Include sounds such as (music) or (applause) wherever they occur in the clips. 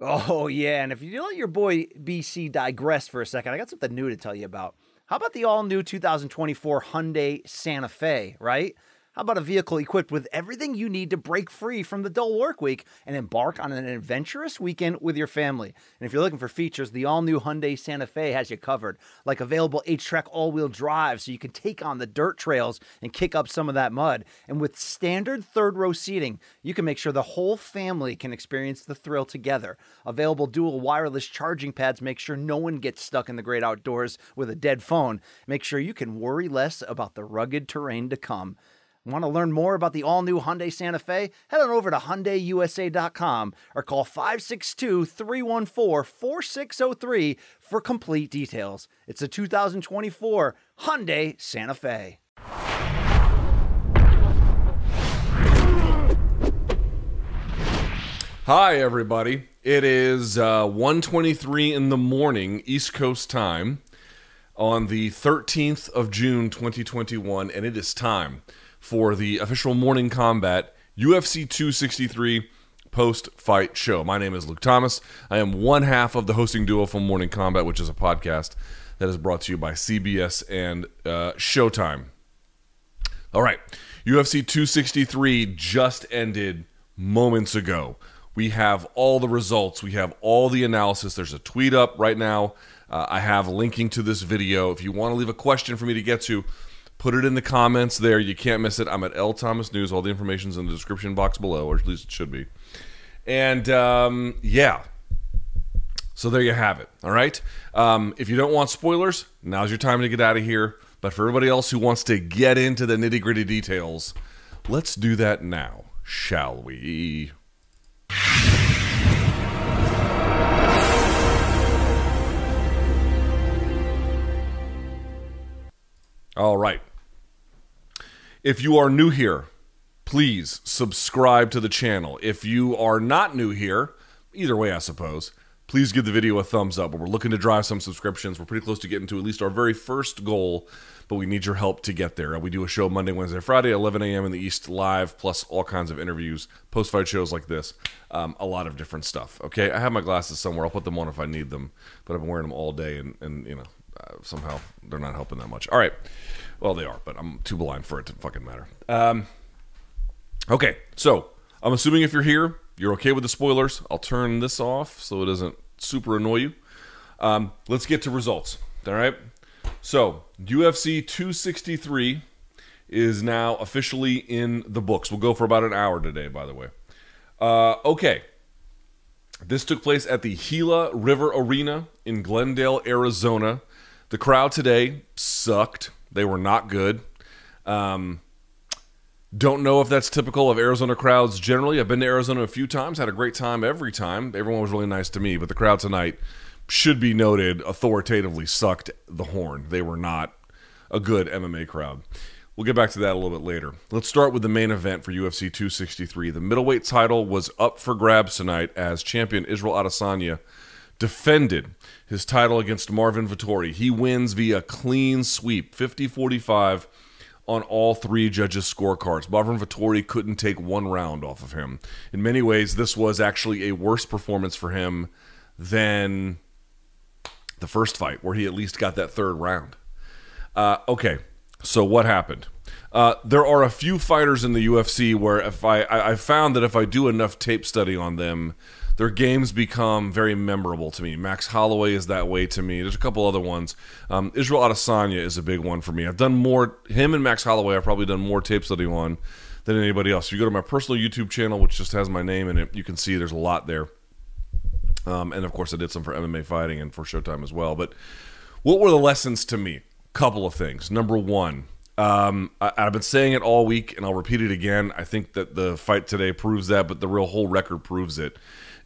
Oh, yeah. And if you let your boy BC digress for a second, I got something new to tell you about. How about the all new 2024 Hyundai Santa Fe, right? How about a vehicle equipped with everything you need to break free from the dull work week and embark on an adventurous weekend with your family? And if you're looking for features, the all new Hyundai Santa Fe has you covered, like available HTRAC all wheel drive so you can take on the dirt trails and kick up some of that mud. And with standard third row seating, you can make sure the whole family can experience the thrill together. Available dual wireless charging pads make sure no one gets stuck in the great outdoors with a dead phone. Make sure you can worry less about the rugged terrain to come. Want to learn more about the all new Hyundai Santa Fe? Head on over to HyundaiUSA.com or call 562 314 4603 for complete details. It's a 2024 Hyundai Santa Fe. Hi, everybody. It is uh, 1.23 in the morning, East Coast time, on the 13th of June, 2021, and it is time for the official Morning Kombat UFC 263 post fight show. My name is Luke Thomas. I am one half of the hosting duo for Morning Kombat, which is a podcast that is brought to you by CBS and uh, Showtime. All right, UFC 263 just ended moments ago. We have all the results, we have all the analysis. There's a tweet up right now. Uh, I have linking to this video. If you want to leave a question for me to get to, Put it in the comments there. You can't miss it. I'm at L Thomas News. All the information's in the description box below, or at least it should be. And um, yeah, so there you have it. All right. Um, if you don't want spoilers, now's your time to get out of here. But for everybody else who wants to get into the nitty gritty details, let's do that now, shall we? All right. If you are new here, please subscribe to the channel. If you are not new here, either way, I suppose, please give the video a thumbs up. We're looking to drive some subscriptions. We're pretty close to getting to at least our very first goal, but we need your help to get there. We do a show Monday, Wednesday, Friday, 11 a.m. in the East live, plus all kinds of interviews, post fight shows like this, um, a lot of different stuff. Okay, I have my glasses somewhere. I'll put them on if I need them, but I've been wearing them all day, and, and you know, uh, somehow they're not helping that much. All right. Well, they are, but I'm too blind for it to fucking matter. Um, okay, so I'm assuming if you're here, you're okay with the spoilers. I'll turn this off so it doesn't super annoy you. Um, let's get to results. All right. So UFC 263 is now officially in the books. We'll go for about an hour today, by the way. Uh, okay. This took place at the Gila River Arena in Glendale, Arizona. The crowd today sucked. They were not good. Um, don't know if that's typical of Arizona crowds generally. I've been to Arizona a few times, had a great time every time. Everyone was really nice to me, but the crowd tonight should be noted authoritatively sucked the horn. They were not a good MMA crowd. We'll get back to that a little bit later. Let's start with the main event for UFC 263. The middleweight title was up for grabs tonight as champion Israel Adesanya defended his title against Marvin Vettori. He wins via clean sweep, 50 45 on all three judges' scorecards. Marvin Vettori couldn't take one round off of him. In many ways, this was actually a worse performance for him than the first fight, where he at least got that third round. Uh, okay, so what happened? Uh, there are a few fighters in the UFC where if I, I, I found that if I do enough tape study on them, their games become very memorable to me. Max Holloway is that way to me. There's a couple other ones. Um, Israel Adesanya is a big one for me. I've done more him and Max Holloway. I've probably done more tape study on than anybody else. If you go to my personal YouTube channel, which just has my name in it, you can see there's a lot there. Um, and of course, I did some for MMA fighting and for Showtime as well. But what were the lessons to me? Couple of things. Number one, um, I, have been saying it all week, and I'll repeat it again. I think that the fight today proves that, but the real whole record proves it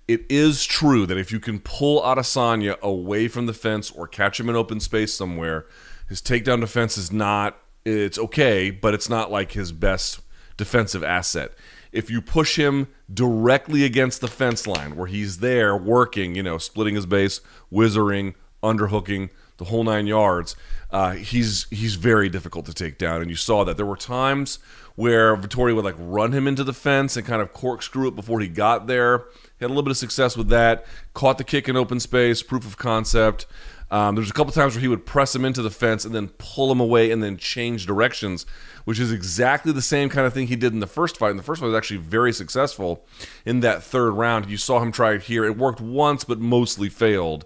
it is true that if you can pull Adesanya away from the fence or catch him in open space somewhere, his takedown defense is not it's okay, but it's not like his best defensive asset. If you push him directly against the fence line where he's there working, you know, splitting his base, whizzering, underhooking, the whole nine yards. Uh, he's he's very difficult to take down, and you saw that there were times where Vettori would like run him into the fence and kind of corkscrew it before he got there. He had a little bit of success with that. Caught the kick in open space, proof of concept. Um, there was a couple times where he would press him into the fence and then pull him away and then change directions, which is exactly the same kind of thing he did in the first fight. And the first fight was actually very successful in that third round. You saw him try it here. It worked once, but mostly failed.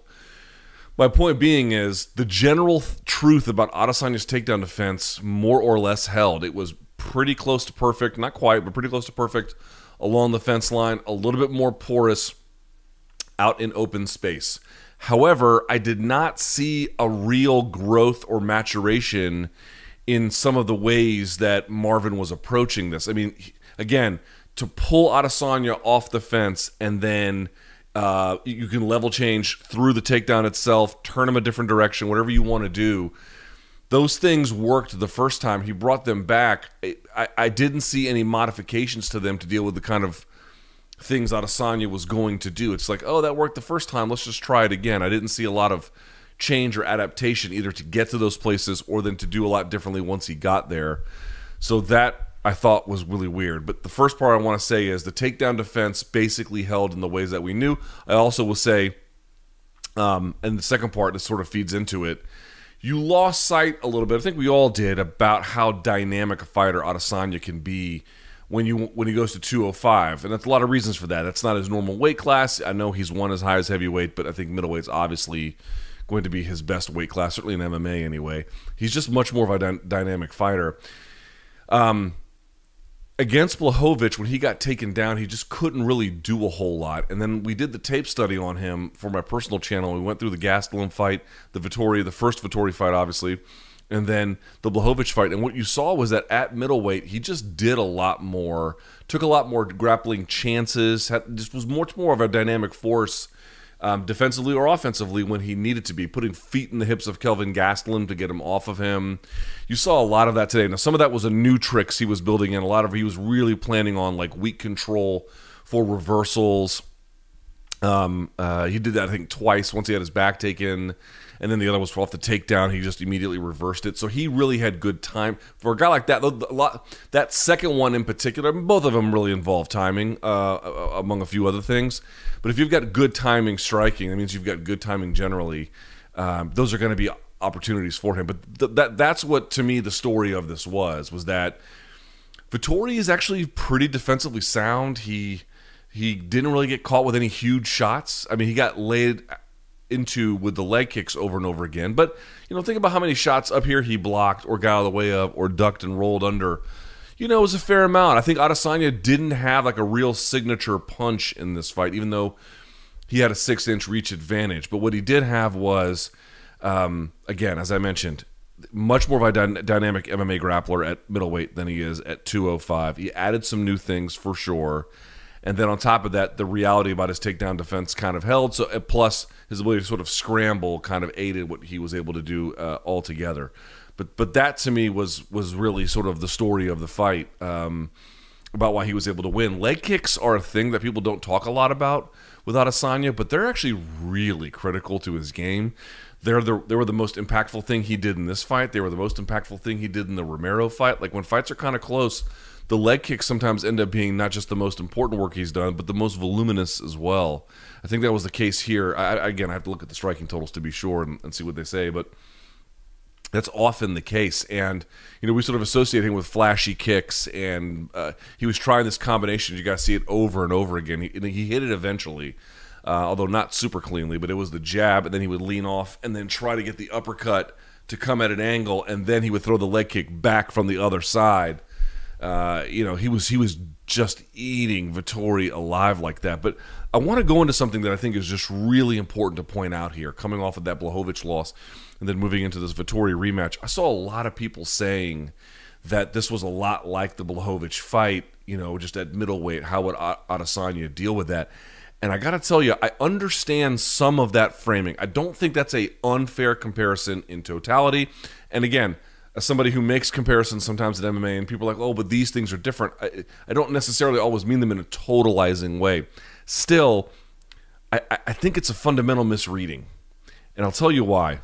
My point being is the general th- truth about Adesanya's takedown defense more or less held. It was pretty close to perfect, not quite, but pretty close to perfect along the fence line, a little bit more porous out in open space. However, I did not see a real growth or maturation in some of the ways that Marvin was approaching this. I mean, again, to pull Adesanya off the fence and then uh, you can level change through the takedown itself, turn him a different direction, whatever you want to do. Those things worked the first time. He brought them back. I, I didn't see any modifications to them to deal with the kind of things Adesanya was going to do. It's like, oh, that worked the first time. Let's just try it again. I didn't see a lot of change or adaptation either to get to those places or then to do a lot differently once he got there. So that I thought was really weird. But the first part I want to say is the takedown defense basically held in the ways that we knew. I also will say, um, and the second part that sort of feeds into it, you lost sight a little bit. I think we all did about how dynamic a fighter Adesanya can be when you when he goes to 205 and that's a lot of reasons for that. That's not his normal weight class. I know he's won as high as heavyweight but i think middleweight's obviously going to be his best weight class certainly in mma anyway. He's just much more of a dy- dynamic fighter. Um, against Blachowicz, when he got taken down, he just couldn't really do a whole lot. And then we did the tape study on him for my personal channel. We went through the Gastelum fight, the Vettori, the first Vettori fight, obviously, and then the Blachowicz fight. And what you saw was that at middleweight, he just did a lot more, took a lot more grappling chances, had, just was much more of a dynamic force. Um, defensively or offensively, when he needed to be, putting feet in the hips of Kelvin Gastelum to get him off of him. You saw a lot of that today. Now, some of that was a new tricks he was building in. A lot of he was really planning on like weak control for reversals. Um, uh, he did that I think twice. Once he had his back taken, and then the other was off the takedown. He just immediately reversed it. So he really had good time for a guy like that. Lot, that second one in particular, both of them really involve timing, uh, among a few other things. But if you've got good timing striking, that means you've got good timing generally. Um, those are going to be opportunities for him. But th- that that's what to me the story of this was was that Vettori is actually pretty defensively sound. He he didn't really get caught with any huge shots. I mean, he got laid into with the leg kicks over and over again. But you know, think about how many shots up here he blocked or got out of the way of or ducked and rolled under. You know, it was a fair amount. I think Adesanya didn't have like a real signature punch in this fight, even though he had a six inch reach advantage. But what he did have was, um, again, as I mentioned, much more of a dy- dynamic MMA grappler at middleweight than he is at 205. He added some new things for sure. And then on top of that, the reality about his takedown defense kind of held. So plus his ability to sort of scramble kind of aided what he was able to do uh, altogether. But but that to me was was really sort of the story of the fight um, about why he was able to win. Leg kicks are a thing that people don't talk a lot about without Adesanya, but they're actually really critical to his game. They're the they were the most impactful thing he did in this fight. They were the most impactful thing he did in the Romero fight. Like when fights are kind of close the leg kicks sometimes end up being not just the most important work he's done, but the most voluminous as well. I think that was the case here. I, again, I have to look at the striking totals to be sure and, and see what they say, but that's often the case. And you know, we sort of associate him with flashy kicks, and uh, he was trying this combination. You guys see it over and over again. He, he hit it eventually. Uh, although not super cleanly, but it was the jab, and then he would lean off and then try to get the uppercut to come at an angle, and then he would throw the leg kick back from the other side uh, you know, he was he was just eating Vettori alive like that. But I want to go into something that I think is just really important to point out here, coming off of that Blachowicz loss and then moving into this Vettori rematch. I saw a lot of people saying that this was a lot like the Blachowicz fight, you know, just at middleweight. How would Adesanya deal with that? And I got to tell you, I understand some of that framing. I don't think that's a unfair comparison in totality. And again, as somebody who makes comparisons sometimes at MMA, and people are like, oh, but these things are different. I, I don't necessarily always mean them in a totalizing way. Still, I, I think it's a fundamental misreading, and I'll tell you why.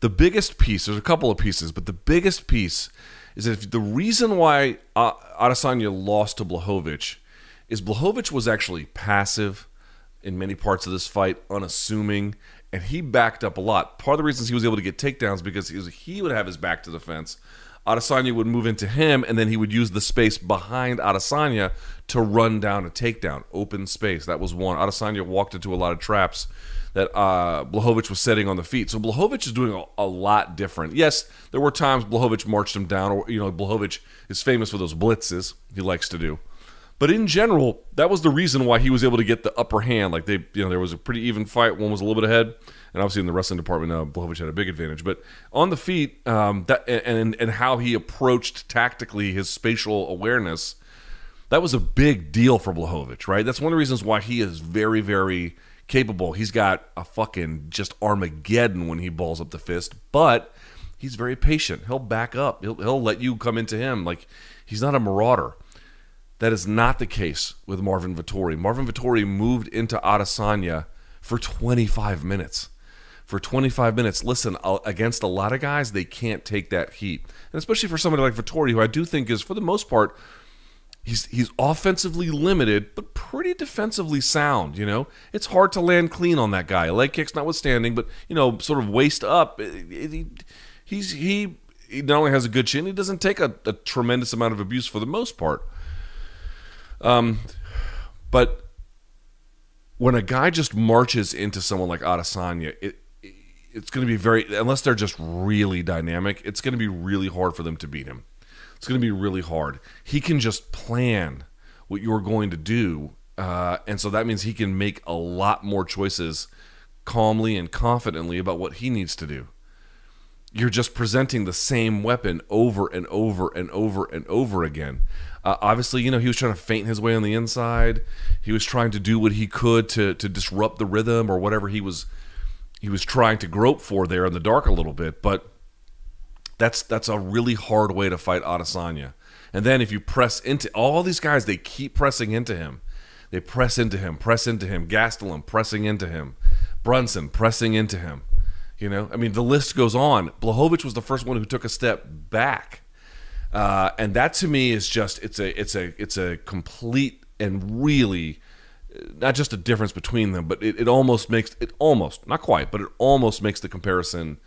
the biggest piece, there's a couple of pieces, but the biggest piece is that if the reason why Adesanya lost to Blachowicz is Blachowicz was actually passive in many parts of this fight, unassuming, and he backed up a lot. Part of the reasons he was able to get takedowns because he, was, he would have his back to the fence. Adesanya would move into him, and then he would use the space behind Adesanya to run down a takedown, open space. That was one. Adesanya walked into a lot of traps that uh, was setting on the feet. So Blachowicz is doing a, a, lot different. Yes, there were times Blachowicz marched him down, or you know, Blachowicz is famous for those blitzes he likes to do. But in general, that was the reason why he was able to get the upper hand. Like they, you know, there was a pretty even fight. One was a little bit ahead, and obviously in the wrestling department, uh, Blachowicz had a big advantage. But on the feet, um, that and and how he approached tactically his spatial awareness, that was a big deal for Blachowicz, right? That's one of the reasons why he is very, very capable. He's got a fucking just Armageddon when he balls up the fist, but he's very patient. He'll back up. He'll he'll let you come into him. Like he's not a marauder. That is not the case with Marvin Vettori. Marvin Vettori moved into Adesanya for 25 minutes. For 25 minutes, listen, against a lot of guys, they can't take that heat. And especially for somebody like Vettori, who I do think is, for the most part, he's he's offensively limited, but pretty defensively sound. You know, it's hard to land clean on that guy. Leg kicks notwithstanding, but you know, sort of waist up. He, he's he, he not only has a good chin, he doesn't take a, a tremendous amount of abuse for the most part. Um, but when a guy just marches into someone like Adesanya, it it's going to be very unless they're just really dynamic. It's going to be really hard for them to beat him. It's going to be really hard. He can just plan what you're going to do, uh, and so that means he can make a lot more choices calmly and confidently about what he needs to do. You're just presenting the same weapon over and over and over and over again. Uh, obviously, you know he was trying to feint his way on the inside. He was trying to do what he could to to disrupt the rhythm or whatever he was he was trying to grope for there in the dark a little bit. But that's that's a really hard way to fight Adesanya. And then if you press into all these guys, they keep pressing into him. They press into him, press into him. Gastelum pressing into him. Brunson pressing into him. You know, I mean, the list goes on. Blachowicz was the first one who took a step back, uh, and that to me is just it's a it's a it's a complete and really not just a difference between them, but it, it almost makes it almost not quite, but it almost makes the comparison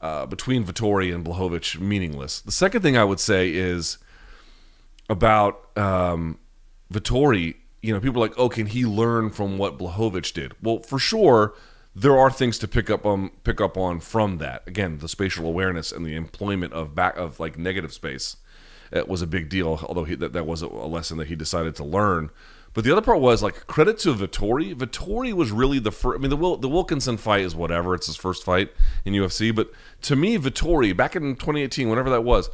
uh, between Vettori and Blachowicz meaningless. The second thing I would say is about um, Vettori. You know, people are like, oh, can he learn from what Blachowicz did? Well, for sure, there are things to pick up on pick up on from that. Again, the spatial awareness and the employment of back of like negative space. It was a big deal, although he, that, that was a lesson that he decided to learn. But the other part was like credit to Vettori. Vettori was really the first. I mean, the Wil- the Wilkinson fight is whatever. It's his first fight in UFC. But to me, Vettori back in 2018, whenever that was,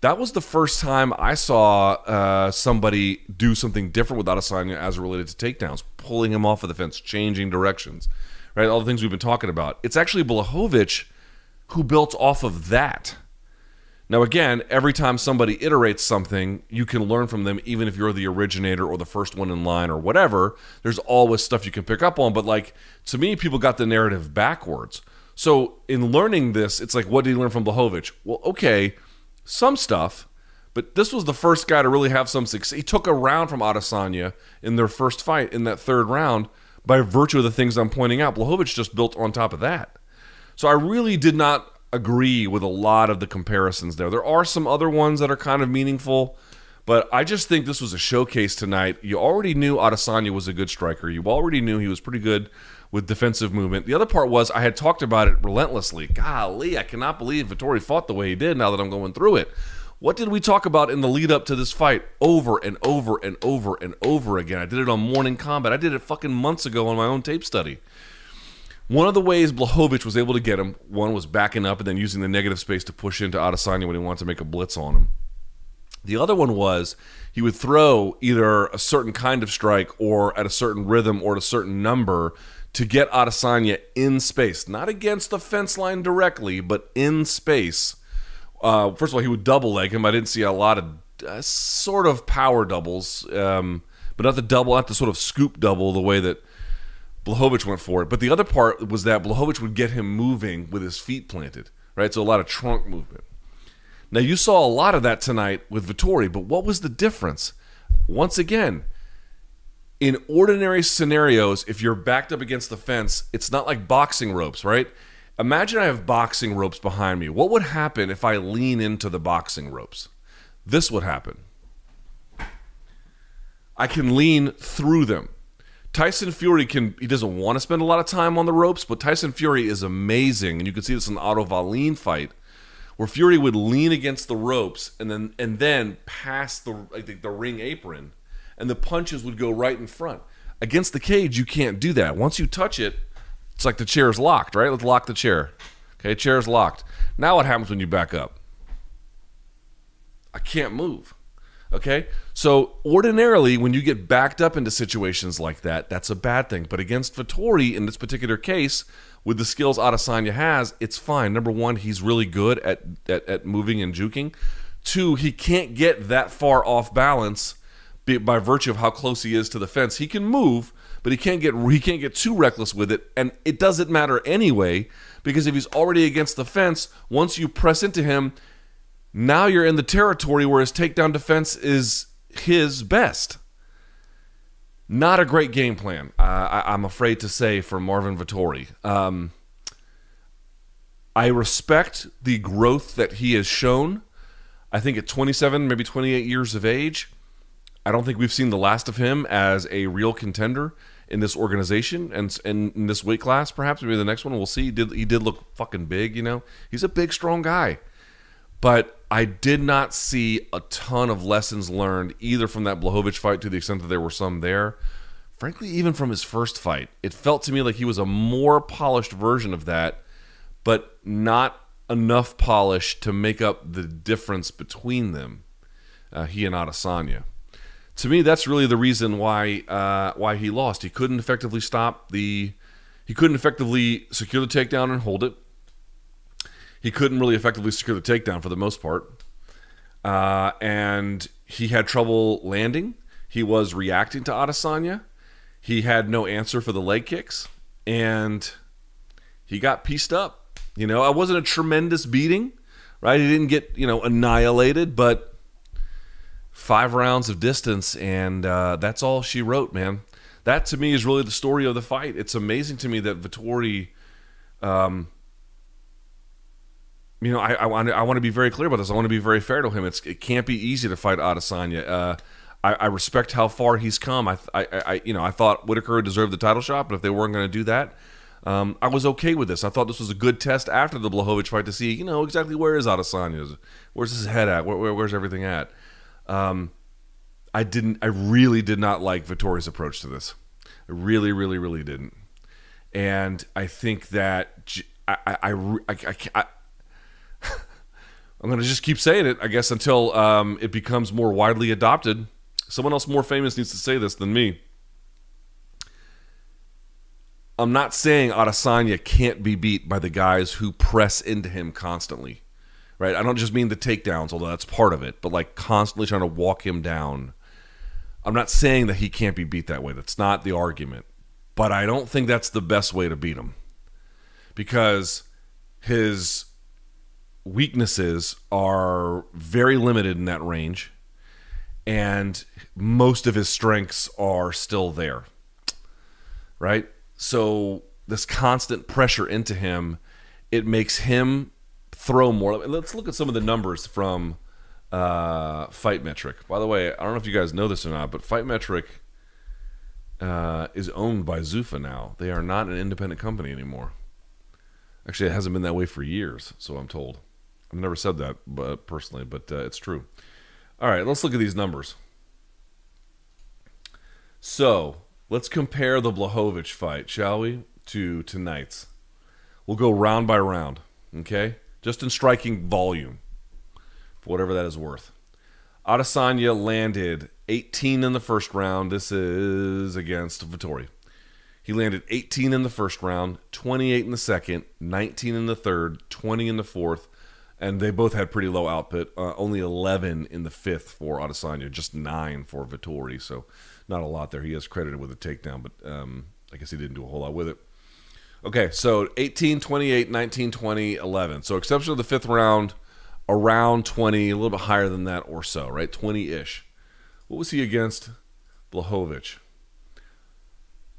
that was the first time I saw uh, somebody do something different with Adesanya as related to takedowns, pulling him off of the fence, changing directions, right? All the things we've been talking about. It's actually Blachowicz who built off of that. Now, again, every time somebody iterates something, you can learn from them, even if you're the originator or the first one in line or whatever. There's always stuff you can pick up on. But, like, to me, people got the narrative backwards. So, in learning this, it's like, what did he learn from Blachowicz? Well, okay, some stuff, but this was the first guy to really have some success. He took a round from Adesanya in their first fight in that third round by virtue of the things I'm pointing out. Blachowicz just built on top of that. So, I really did not agree with a lot of the comparisons there. There are some other ones that are kind of meaningful, but I just think this was a showcase tonight. You already knew Adesanya was a good striker. You already knew he was pretty good with defensive movement. The other part was I had talked about it relentlessly. Golly, I cannot believe Vettori fought the way he did now that I'm going through it. What did we talk about in the lead up to this fight over and over and over and over again? I did it on Morning Kombat. I did it fucking months ago on my own tape study. One of the ways Blachowicz was able to get him, one was backing up and then using the negative space to push into Adesanya when he wanted to make a blitz on him. The other one was he would throw either a certain kind of strike or at a certain rhythm or at a certain number to get Adesanya in space, not against the fence line directly, but in space. Uh, first of all, he would double leg him. I didn't see a lot of uh, sort of power doubles, um, but not the double, not the sort of scoop double the way that Blachowicz went for it. But the other part was that Blachowicz would get him moving with his feet planted, right? So a lot of trunk movement. Now you saw a lot of that tonight with Vettori, but what was the difference? Once again, in ordinary scenarios, if you're backed up against the fence, it's not like boxing ropes, right? Imagine I have boxing ropes behind me. What would happen if I lean into the boxing ropes? This would happen. I can lean through them. Tyson Fury can he doesn't want to spend a lot of time on the ropes, but Tyson Fury is amazing, and you can see this in the Otto Wallin fight, where Fury would lean against the ropes and then and then pass the like the ring apron and the punches would go right in front. Against the cage, you can't do that. Once you touch it, it's like the chair's locked, right? Let's lock the chair. Okay, chair's locked. Now what happens when you back up? I can't move. Okay? So ordinarily, when you get backed up into situations like that, that's a bad thing. But against Vettori in this particular case, with the skills Adesanya has, it's fine. Number one, he's really good at, at, at moving and juking. Two, he can't get that far off balance by virtue of how close he is to the fence. He can move, but he can't get he can't get too reckless with it, and it doesn't matter anyway because if he's already against the fence, once you press into him, now you're in the territory where his takedown defense is his best. Not a great game plan, uh, I, am afraid to say, for Marvin Vettori. Um, I respect the growth that he has shown. I think at 27, maybe 28 years of age, I don't think we've seen the last of him as a real contender in this organization and, and in this weight class. Perhaps maybe the next one we'll see. He did he did look fucking big, you know. He's a big, strong guy, but I did not see a ton of lessons learned either from that Blachowicz fight to the extent that there were some there. Frankly, even from his first fight, it felt to me like he was a more polished version of that, but not enough polish to make up the difference between them. Uh, he and Adesanya to me, that's really the reason why uh, why he lost. He couldn't effectively stop the, he couldn't effectively secure the takedown and hold it. He couldn't really effectively secure the takedown for the most part, uh, and he had trouble landing. He was reacting to Adesanya. He had no answer for the leg kicks, and he got pieced up. You know, I wasn't a tremendous beating, right? He didn't get you know annihilated, but five rounds of distance, and uh, that's all she wrote, man. That to me is really the story of the fight. It's amazing to me that Vettori, um, you know, I, I want I want to be very clear about this. I want to be very fair to him. It's it can't be easy to fight Adesanya. Uh, I, I, respect how far he's come. I, I, I, you know, I thought Whittaker deserved the title shot, but if they weren't going to do that, um, I was okay with this. I thought this was a good test after the Blachowicz fight to see, you know, exactly where is Adesanya? Where's his head at? Where, where, where's everything at? Um, I didn't. I really did not like Vettori's approach to this. I really, really, really didn't. And I think that I, I, I, I, I (laughs) I'm going to just keep saying it, I guess, until um, it becomes more widely adopted. Someone else more famous needs to say this than me. I'm not saying Adesanya can't be beat by the guys who press into him constantly right? I don't just mean the takedowns, although that's part of it, but like constantly trying to walk him down. I'm not saying that he can't be beat that way. That's not the argument. But I don't think that's the best way to beat him. Because his weaknesses are very limited in that range and most of his strengths are still there. Right? So this constant pressure into him, it makes him throw more. Let's look at some of the numbers from uh, Fight Metric. By the way, I don't know if you guys know this or not, but Fight Metric uh, is owned by Zuffa now. They are not an independent company anymore. Actually, it hasn't been that way for years, so I'm told. I've never said that, but personally, but uh, it's true. All right, let's look at these numbers. So let's compare the Blachowicz fight, shall we, to tonight's. We'll go round by round. Okay just in striking volume, for whatever that is worth. Adesanya landed 18 in the first round. This is against Vettori. He landed 18 in the first round, 28 in the second, 19 in the third, 20 in the fourth, and they both had pretty low output. Uh, only 11 in the fifth for Adesanya, just nine for Vettori. So not a lot there. He is credited with a takedown, but um, I guess he didn't do a whole lot with it. Okay, so 18, 28, 19, 20, 11. So exception of the fifth round, around 20, a little bit higher than that or so, right? 20-ish. What was he against Blachowicz.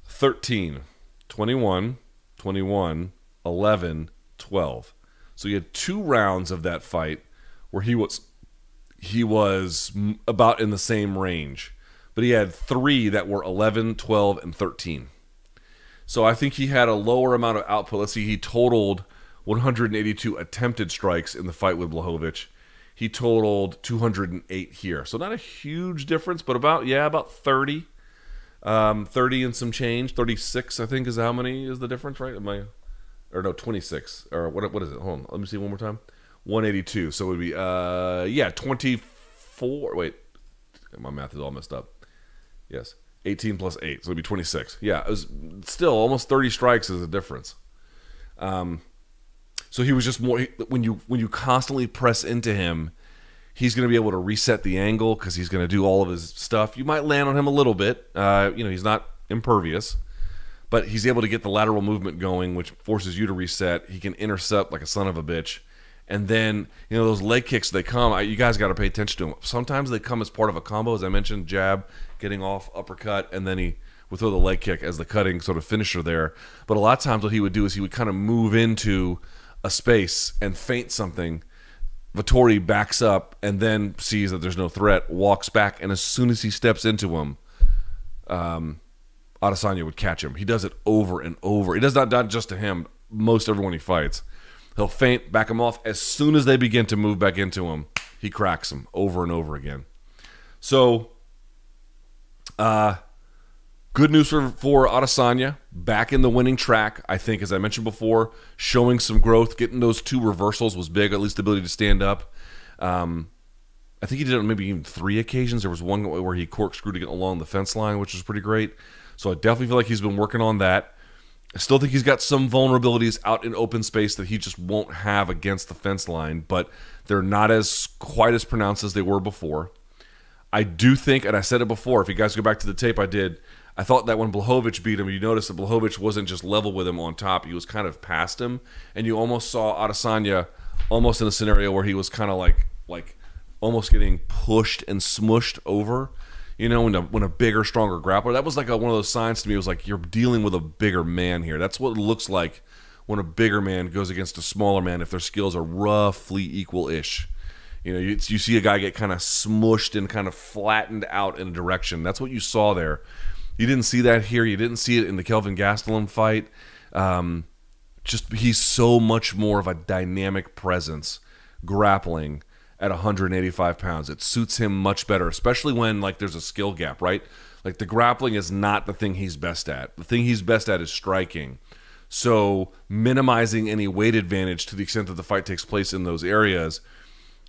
13, 21, 21, 11, 12. So he had two rounds of that fight where he was he was about in the same range. But he had 3 that were 11, 12 and 13. So I think he had a lower amount of output. Let's see, he totaled 182 attempted strikes in the fight with Blachowicz. He totaled 208 here. So not a huge difference, but about yeah, about 30. Um, 30 and some change. 36, I think, is how many is the difference, right? Am I or no, 26 or what what is it? Hold on. Let me see one more time. 182. So it would be uh yeah, 24. Wait. My math is all messed up. Yes. 18 plus 8, so it'd be 26. Yeah, it was still almost 30 strikes is a difference. Um, so he was just more when you when you constantly press into him, he's going to be able to reset the angle because he's going to do all of his stuff. You might land on him a little bit. Uh, you know, he's not impervious, but he's able to get the lateral movement going, which forces you to reset. He can intercept like a son of a bitch. And then, you know, those leg kicks, they come, you guys got to pay attention to them. Sometimes they come as part of a combo, as I mentioned, jab, getting off, uppercut, and then he would throw the leg kick as the cutting sort of finisher there. But a lot of times what he would do is he would kind of move into a space and feint something. Vettori backs up and then sees that there's no threat, walks back, and as soon as he steps into him, um, Adesanya would catch him. He does it over and over. He does that not just to him, most everyone he fights. He'll feint, back him off. As soon as they begin to move back into him, he cracks them over and over again. So, uh, good news for, for Adesanya. Back in the winning track, I think, as I mentioned before, showing some growth. Getting those two reversals was big, at least the ability to stand up. Um, I think he did it maybe even three occasions. There was one where he corkscrewed to get along the fence line, which was pretty great. So I definitely feel like he's been working on that. I still think he's got some vulnerabilities out in open space that he just won't have against the fence line, but they're not as quite as pronounced as they were before. I do think, and I said it before, if you guys go back to the tape I did, I thought that when Blachowicz beat him, you noticed that Blachowicz wasn't just level with him on top; he was kind of past him, and you almost saw Adesanya almost in a scenario where he was kind of like like almost getting pushed and smushed over you know, when a, when a bigger, stronger grappler. That was like a, one of those signs to me. It was like you're dealing with a bigger man here. That's what it looks like when a bigger man goes against a smaller man if their skills are roughly equal-ish. You know, you, you see a guy get kind of smushed and kind of flattened out in a direction. That's what you saw there. You didn't see that here. You didn't see it in the Kelvin Gastelum fight. Um, just he's so much more of a dynamic presence grappling at 185 pounds. It suits him much better, especially when like there's a skill gap, right? Like the grappling is not the thing he's best at. The thing he's best at is striking. So minimizing any weight advantage to the extent that the fight takes place in those areas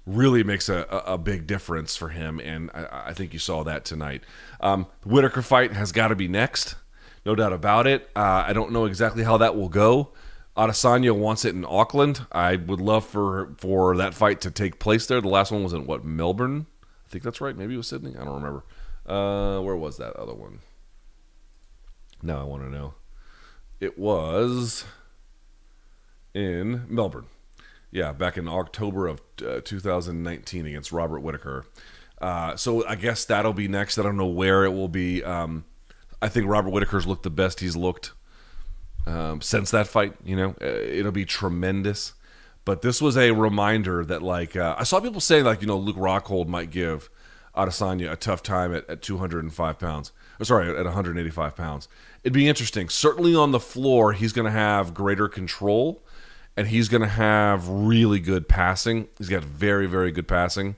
really makes a, a, big difference for him, and I, I think you saw that tonight. Um, the Whittaker fight has got to be next, no doubt about it. Uh, I don't know exactly how that will go. Adesanya wants it in Auckland. I would love for for that fight to take place there. The last one was in what Melbourne? I think that's right. Maybe it was Sydney. I don't remember. Uh, where was that other one? Now I want to know. It was in Melbourne. Yeah, back in October of uh, 2019 against Robert Whittaker. Uh, so I guess that'll be next. I don't know where it will be. Um, I think Robert Whittaker's looked the best he's looked um, since that fight. You know, uh, it'll be tremendous. But this was a reminder that, like, uh, I saw people saying, like, you know, Luke Rockhold might give Adesanya a tough time at, at 205 pounds. Or sorry, at 185 pounds. It'd be interesting. Certainly on the floor, he's going to have greater control, and he's going to have really good passing. He's got very, very good passing.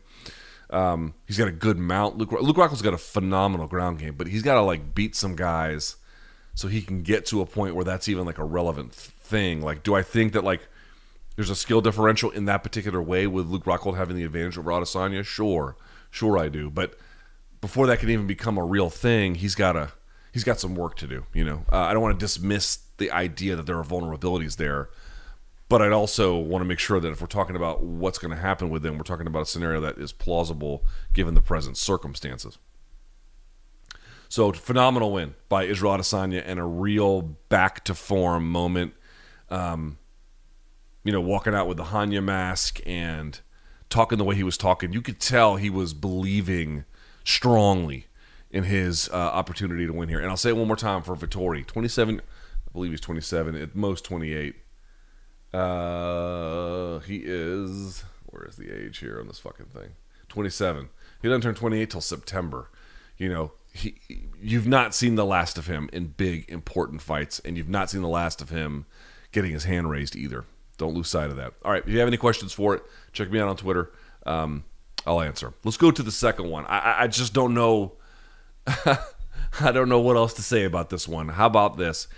Um, he's got a good mount. Luke, Luke Rockhold's got a phenomenal ground game, but he's got to like beat some guys so he can get to a point where that's even like a relevant thing. Like, do I think that like there's a skill differential in that particular way with Luke Rockhold having the advantage over Adesanya? Sure, sure I do. But before that can even become a real thing, he's got a he's got some work to do. You know, uh, I don't want to dismiss the idea that there are vulnerabilities there, but I'd also want to make sure that if we're talking about what's going to happen with him, we're talking about a scenario that is plausible given the present circumstances. So phenomenal win by Israel Adesanya and a real back to form moment. Um, you know, walking out with the Hannya mask and talking the way he was talking, you could tell he was believing strongly in his uh, opportunity to win here. And I'll say it one more time for Vettori, 27, I believe he's 27, at most 28. Uh, he is, where is the age here on this fucking thing? 27. He doesn't turn 28 till September. You know, he, you've not seen the last of him in big, important fights, and you've not seen the last of him getting his hand raised either. Don't lose sight of that. All right, if you have any questions for it, check me out on Twitter. Um, I'll answer. Let's go to the second one. I, I just don't know. (laughs) I don't know what else to say about this one. How about this?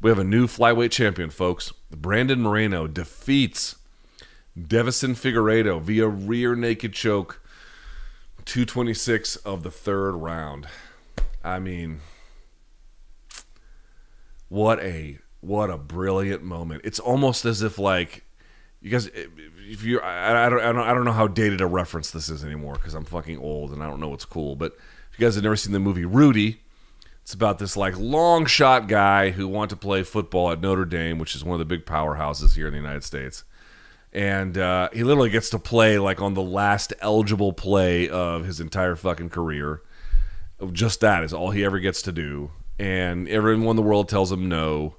We have a new flyweight champion, folks. Brandon Moreno defeats Deiveson Figueiredo via rear naked choke, 226 of the third round. I mean, what a what a brilliant moment. It's almost as if like you guys if you I, I, don't, I don't I don't know how dated a reference this is anymore because I'm fucking old and I don't know what's cool. But if you guys have never seen the movie Rudy, it's about this like long shot guy who wanted to play football at Notre Dame, which is one of the big powerhouses here in the United States. And uh, he literally gets to play like on the last eligible play of his entire fucking career. Just that is all he ever gets to do. And everyone in the world tells him no.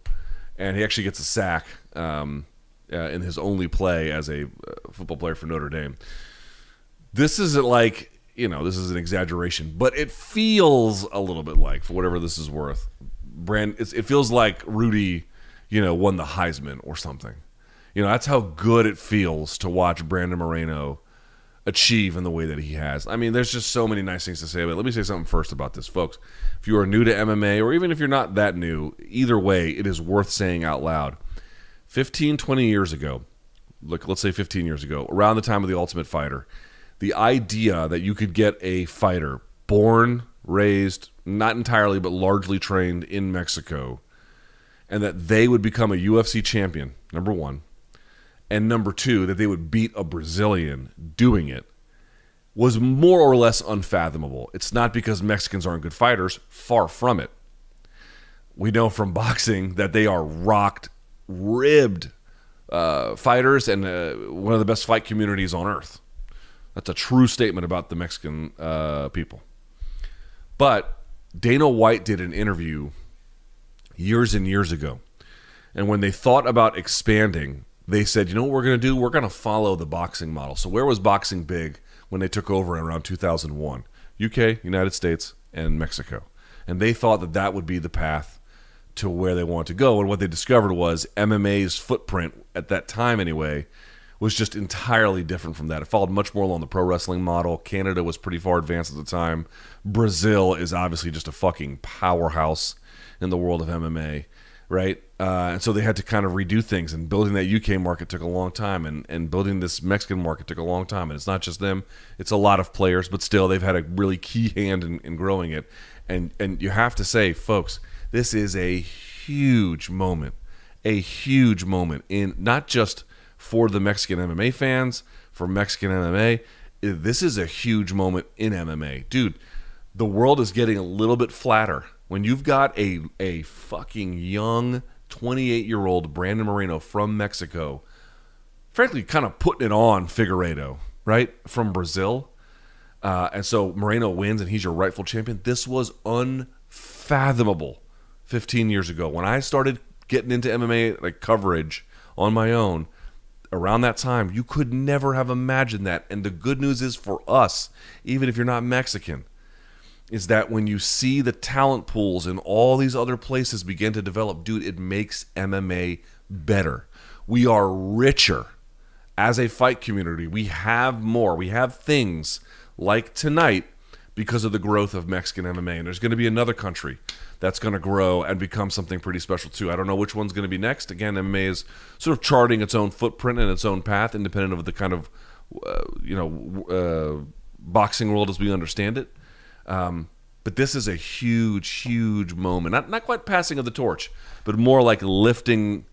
And he actually gets a sack. Um, uh, in his only play as a uh, football player for Notre Dame. This isn't like you know this is an exaggeration, but it feels a little bit like for whatever this is worth. Brand, it feels like Rudy, you know, won the Heisman or something. You know, that's how good it feels to watch Brandon Moreno achieve in the way that he has. I mean, there's just so many nice things to say about. Let me say something first about this, folks. If you are new to MMA, or even if you're not that new, either way, it is worth saying out loud 15, 20 years ago, look, let's say 15 years ago, around the time of the Ultimate Fighter, the idea that you could get a fighter born, raised, not entirely, but largely trained in Mexico, and that they would become a UFC champion, number one, and number two, that they would beat a Brazilian doing it, was more or less unfathomable. It's not because Mexicans aren't good fighters, far from it. We know from (laughs) boxing that they are rocked ribbed uh, fighters and uh, one of the best fight communities on earth. That's a true statement about the Mexican uh, people. But Dana White did an interview years and years ago. And when they thought about expanding, they said, you know what we're going to do? We're going to follow the boxing model. So, where was boxing big when they took over around 2001? UK, United States, and Mexico. And they thought that that would be the path to where they want to go. And what they discovered was MMA's footprint at that time, anyway, was just entirely different from that. It followed much more along the pro wrestling model. Canada was pretty far advanced at the time. Brazil is obviously just a fucking powerhouse in the world of MMA, right? Uh, and so they had to kind of redo things. And building that UK market took a long time, and, and building this Mexican market took a long time. And it's not just them; it's a lot of players, but still, they've had a really key hand in, in growing it. And and you have to say, folks this is a huge moment, a huge moment in not just for the Mexican MMA fans, for Mexican MMA. This is a huge moment in MMA. Dude, the world is getting a little bit flatter. When you've got a, a fucking young 28 year old Brandon Moreno from Mexico, frankly, kind of putting it on Figueiredo, right? From Brazil. Uh, and so Moreno wins and he's your rightful champion. This was unfathomable 15 years ago when I started getting into MMA like coverage on my own around that time you could never have imagined that and the good news is for us even if you're not Mexican is that when you see the talent pools in all these other places begin to develop dude it makes MMA better we are richer as a fight community we have more we have things like tonight because of the growth of Mexican MMA and there's going to be another country that's going to grow and become something pretty special too. I don't know which one's going to be next. Again, MMA is sort of charting its own footprint and its own path, independent of the kind of uh, you know uh, boxing world as we understand it. Um, but this is a huge, huge moment. Not not quite passing of the torch, but more like lifting.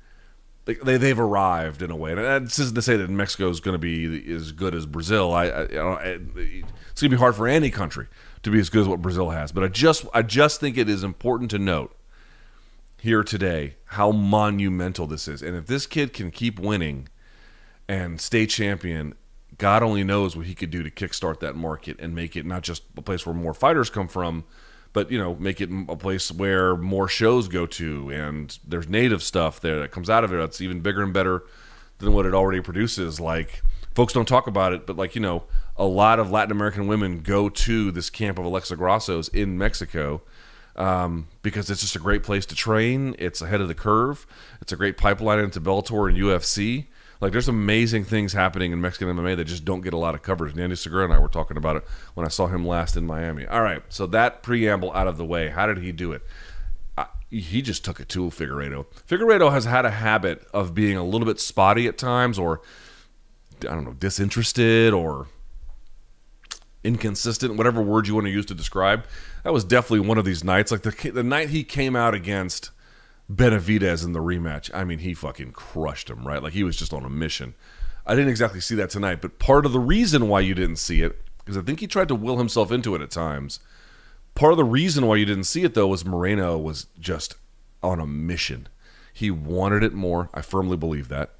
They, they've arrived in a way, and this isn't to say that Mexico is going to be as good as Brazil. I, I, know, it's going to be hard for any country to be as good as what Brazil has. But I just I just think it is important to note here today how monumental this is. And if this kid can keep winning and stay champion, God only knows what he could do to kickstart that market and make it not just a place where more fighters come from, but you know, make it a place where more shows go to and there's native stuff there that comes out of it that's even bigger and better than what it already produces. Like folks don't talk about it, but like you know, a lot of Latin American women go to this camp of Alexa Grasso's in Mexico um, because it's just a great place to train. It's ahead of the curve. It's a great pipeline into Bellator and UFC. Like there's amazing things happening in Mexican MMA that just don't get a lot of coverage. Danny Segura and I were talking about it when I saw him last in Miami. All right, so that preamble out of the way. How did he do it? Uh, he just took it to Figueiredo. Figueiredo has had a habit of being a little bit spotty at times, or I don't know, disinterested, or inconsistent, whatever word you want to use to describe. That was definitely one of these nights. Like the the night he came out against Benavidez in the rematch. I mean, he fucking crushed him, right? Like he was just on a mission. I didn't exactly see that tonight, but part of the reason why you didn't see it, because I think he tried to will himself into it at times. Part of the reason why you didn't see it though was Moreno was just on a mission. He wanted it more. I firmly believe that.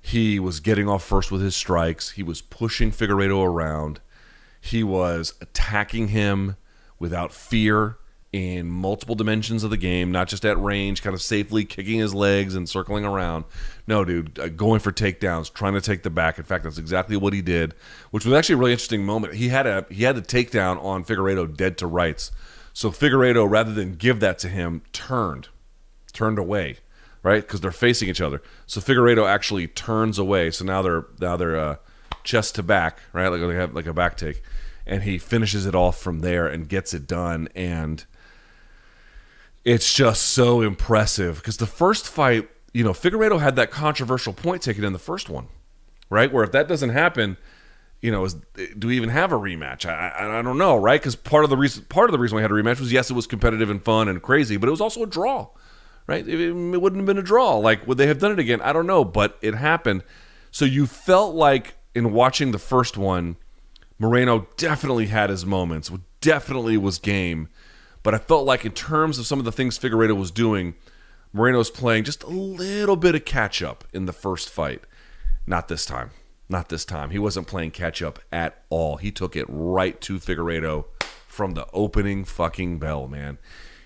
He was getting off first with his strikes. He was pushing Figueiredo around. He was attacking him without fear in multiple dimensions of the game, not just at range, kind of safely kicking his legs and circling around. No, dude, uh, going for takedowns, trying to take the back. In fact, that's exactly what he did, which was actually a really interesting moment. He had a he had the takedown on Figueiredo dead to rights. So Figueiredo, rather than give that to him, turned, turned away, right? Because they're facing each other. So Figueiredo actually turns away. So now they're now they're uh, chest to back, right? Like they have like a back take, and he finishes it off from there and gets it done. And it's just so impressive because the first fight, you know, Figueiredo had that controversial point taken in the first one, right? Where if that doesn't happen, you know, is, do we even have a rematch? I, I, I don't know, right? Because part of the reason part of the reason we had a rematch was yes, it was competitive and fun and crazy, but it was also a draw, right? It, it wouldn't have been a draw. Like, would they have done it again? I don't know, but it happened. So you felt like in watching the first one, Moreno definitely had his moments, definitely was game but I felt like in terms of some of the things Figueiredo was doing, Moreno's playing just a little bit of catch up in the first fight. Not this time. Not this time. He wasn't playing catch up at all. He took it right to Figueiredo from the opening fucking bell, man.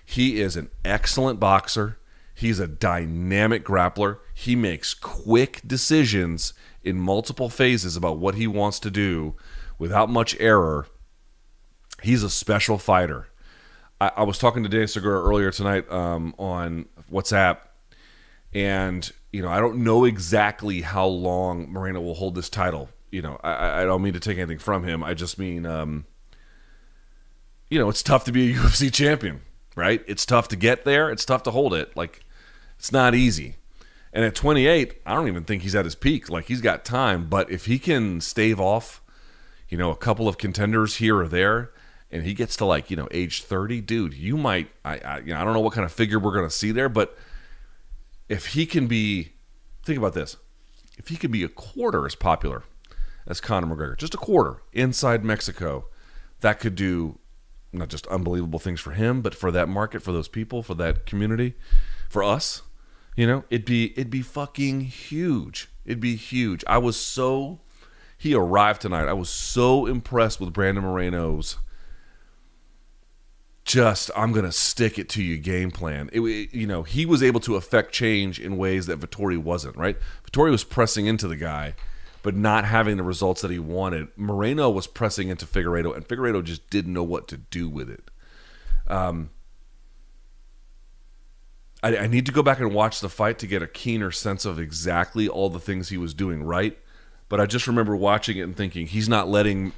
He is an excellent boxer. He's a dynamic grappler. He makes quick decisions in multiple phases about what he wants to do without much error. He's a special fighter. I, I was talking to Dan Segura earlier tonight um, on WhatsApp, and you know I don't know exactly how long Moreno will hold this title. You know, I, I don't mean to take anything from him. I just mean, um, you know, it's tough to be a (laughs) UFC champion, right? It's tough to get there. It's tough to hold it. Like, it's not easy. And at 28, I don't even think he's at his peak. Like, he's got time. But if he can stave off, you know, a couple of contenders here or there, and he gets to like you know age 30 dude you might i I, you know, I don't know what kind of figure we're going to see there but if he can be think about this if he could be a quarter as popular as Conor McGregor just a quarter inside Mexico that could do not just unbelievable things for him but for that market for those people for that community for us you know it'd be it'd be fucking huge. It'd be huge. I was so he arrived tonight. I was so impressed with brandon moreno's just I'm gonna stick it to you game plan. It, you know, he was able to affect change in ways that Vettori wasn't. Right, Vettori was pressing into the guy, but not having the results that he wanted. Moreno was pressing into Figueiredo, and Figueiredo just didn't know what to do with it. Um, I, I need to go back and watch the fight to get a keener sense of exactly all the things he was doing right. But I just remember watching it and thinking he's not letting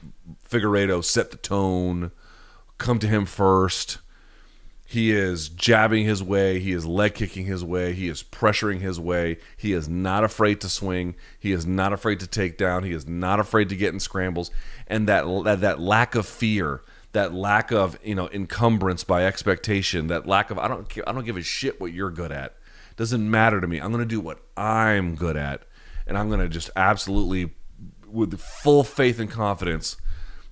Figueiredo set the tone come to him first. He is jabbing his way. He is leg kicking his way. He is pressuring his way. He is not afraid to swing. He is not afraid to take down. He is not afraid to get in scrambles. And that that, that lack of fear, that lack of you know encumbrance by expectation, that lack of I don't I don't give a shit what you're good at. Doesn't matter to me. I'm to do what I'm good at, and I'm to just absolutely with full faith and confidence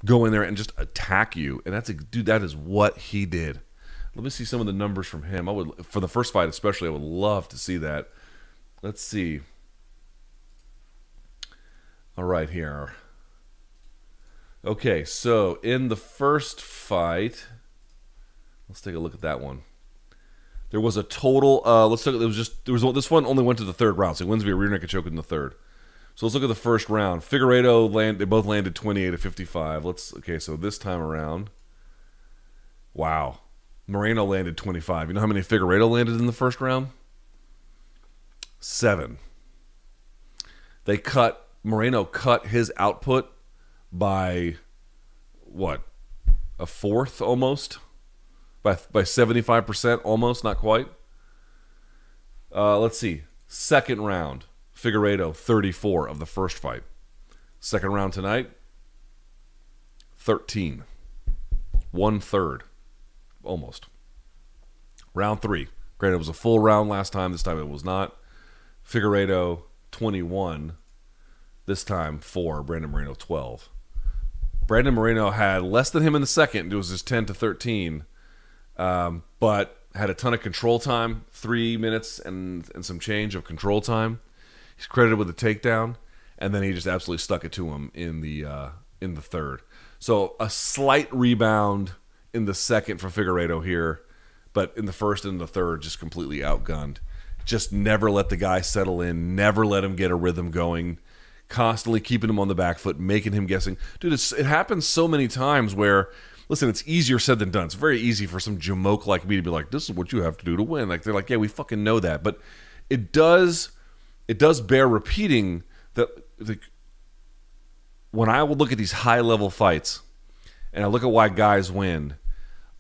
go in there and just attack you. And that's a dude. That is what he did. Let me see some of the numbers from him. I would for the first fight especially. I would love to see that. Let's see. All right, here. Okay, so in the first fight, let's take a look at that one. There was a total. Uh, let's look. It was just there was this one only went to the third round, so he wins via rear naked choke in the third. So let's look at the first round. Figueiredo land. They both landed twenty eight to fifty five. Let's okay. So this time around, wow, Moreno landed twenty five. You know how many Figueiredo landed in the first round? Seven. They cut Moreno cut his output by what a fourth almost by by 75% almost not quite uh, let's see second round Figueiredo 34 of the first fight. Second round tonight 13 one third almost. Round three. Granted it was a full round last time. This time it was not. Figueiredo 21 this time four. Brandon Moreno 12 Brandon Moreno had less than him in the second. It was just 10 to 13, um, but had a ton of control time, three minutes and, and some change of control time. He's credited with the takedown, and then he just absolutely stuck it to him in the uh, in the third. So a slight rebound in the second for Figueiredo here, but in the first and the third, just completely outgunned. Just never let the guy settle in, never let him get a rhythm going constantly keeping him on the back foot, making him guessing. Dude, it happens so many times where, listen, it's easier said than done. It's very easy for some jamoke like me to be like, "This is what you have to do to win." Like they're like, "Yeah, we fucking know that," but it does, it does bear repeating that the, when I would look at these high level fights, and I look at why guys win.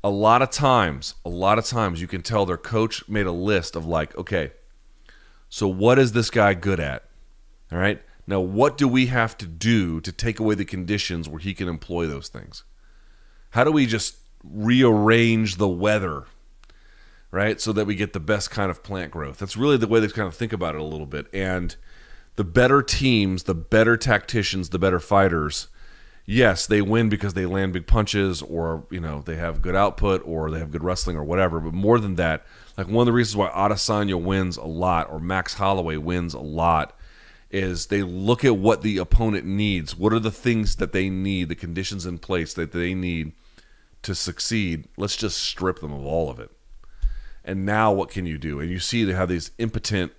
A lot of times, a lot of times, you can tell their coach made a list of like, okay, so what is this guy good at? All right. Now, what do we have to do to take away the conditions where he can employ those things? How do we just rearrange the weather, right, so that we get the best kind of plant growth? That's really the way they kind of think about it a little bit. And the better teams, the better tacticians, the better fighters, yes, they win because they land big punches or, you know, they have good output or they have good wrestling or whatever. But more than that, like one of the reasons why Adesanya wins a lot or Max Holloway wins a lot is they look at what the opponent needs. What are the things that they need, the conditions in place that they need to succeed? Let's just strip them of all of it. And now what can you do? And you see they have these impotent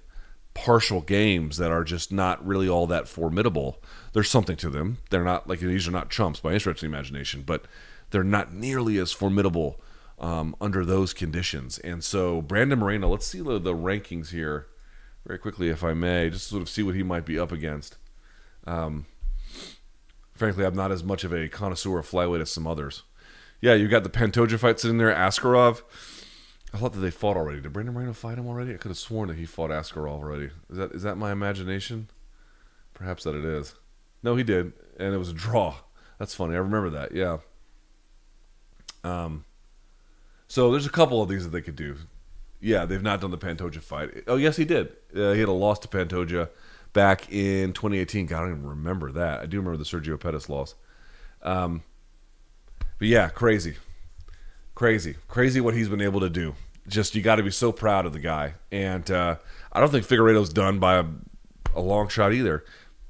partial games that are just not really all that formidable. There's something to them. They're not like these are not chumps by any stretch of the imagination, but they're not nearly as formidable um, under those conditions. And so Brandon Moreno, let's see the, the rankings here very quickly, if I may, just sort of see what he might be up against. Um, frankly, I'm not as much of a connoisseur of flyweight as some others. Yeah, you got the Pantoja fight sitting there, Askarov. I thought that they fought already. Did Brandon Moreno fight him already? I could have sworn that he fought Askarov already. Is that is that my imagination? Perhaps that it is. No, he did, and it was a draw. That's funny. I remember that. Yeah. Um. So there's a couple of these that they could do. Yeah, they've not done the Pantoja fight. Oh, yes, he did. Uh, he had a loss to Pantoja back in 2018. God, I don't even remember that. I do remember the Sergio Pettis loss. Um, but yeah, crazy, crazy, crazy what he's been able to do. Just you got to be so proud of the guy. And uh, I don't think Figueiredo's done by a, a, long shot either.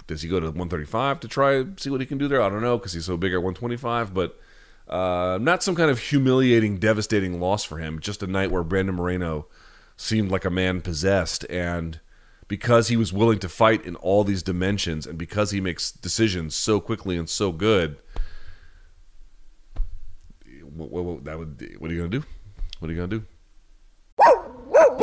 Does he go to 135 to try see what he can do there? I don't know because he's so big at 125, but uh, not some kind of humiliating, devastating loss for him. Just a night where Brandon Moreno seemed like a man possessed, and because he was willing to fight in all these dimensions, and because he makes decisions so quickly and so good, what, what, what, that would, what are you gonna do? What are you gonna do?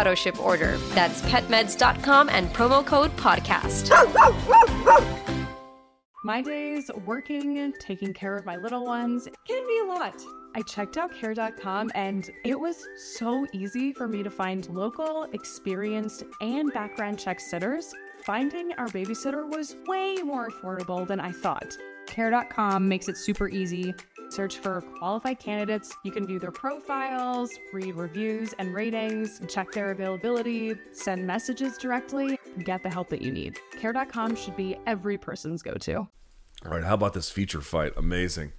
auto ship order. That's petmeds.com and promo code PODCAST. My days working, taking care of my little ones can be a lot. I checked out care.com and it was so easy for me to find local, experienced, and background check sitters. Finding our babysitter was way more affordable than I thought. Care.com makes it super easy. Search for qualified candidates. You can view their profiles, read reviews and ratings, check their availability, send messages directly, get the help that you need. Care.com should be every person's go to. All right, how about this feature fight? Amazing.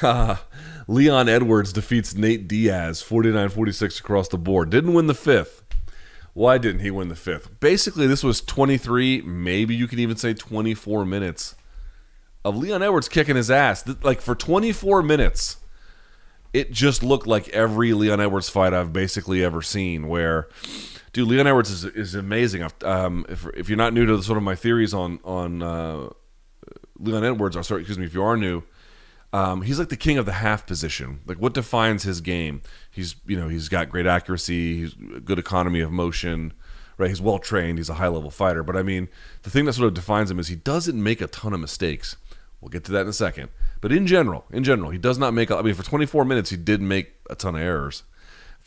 (laughs) Leon Edwards defeats Nate Diaz 49 46 across the board. Didn't win the fifth. Why didn't he win the fifth? Basically, this was 23, maybe you can even say 24 minutes of Leon Edwards kicking his ass. Like for 24 minutes, it just looked like every Leon Edwards fight I've basically ever seen. Where, dude, Leon Edwards is, is amazing. Um, if, if you're not new to sort of my theories on on uh, Leon Edwards, or sorry, excuse me, if you are new, um, he's like the king of the half position. Like what defines his game? He's you know he's got great accuracy, he's good economy of motion, right? He's well trained, he's a high level fighter. But I mean, the thing that sort of defines him is he doesn't make a ton of mistakes. We'll get to that in a second. But in general, in general, he does not make. I mean, for 24 minutes, he did make a ton of errors,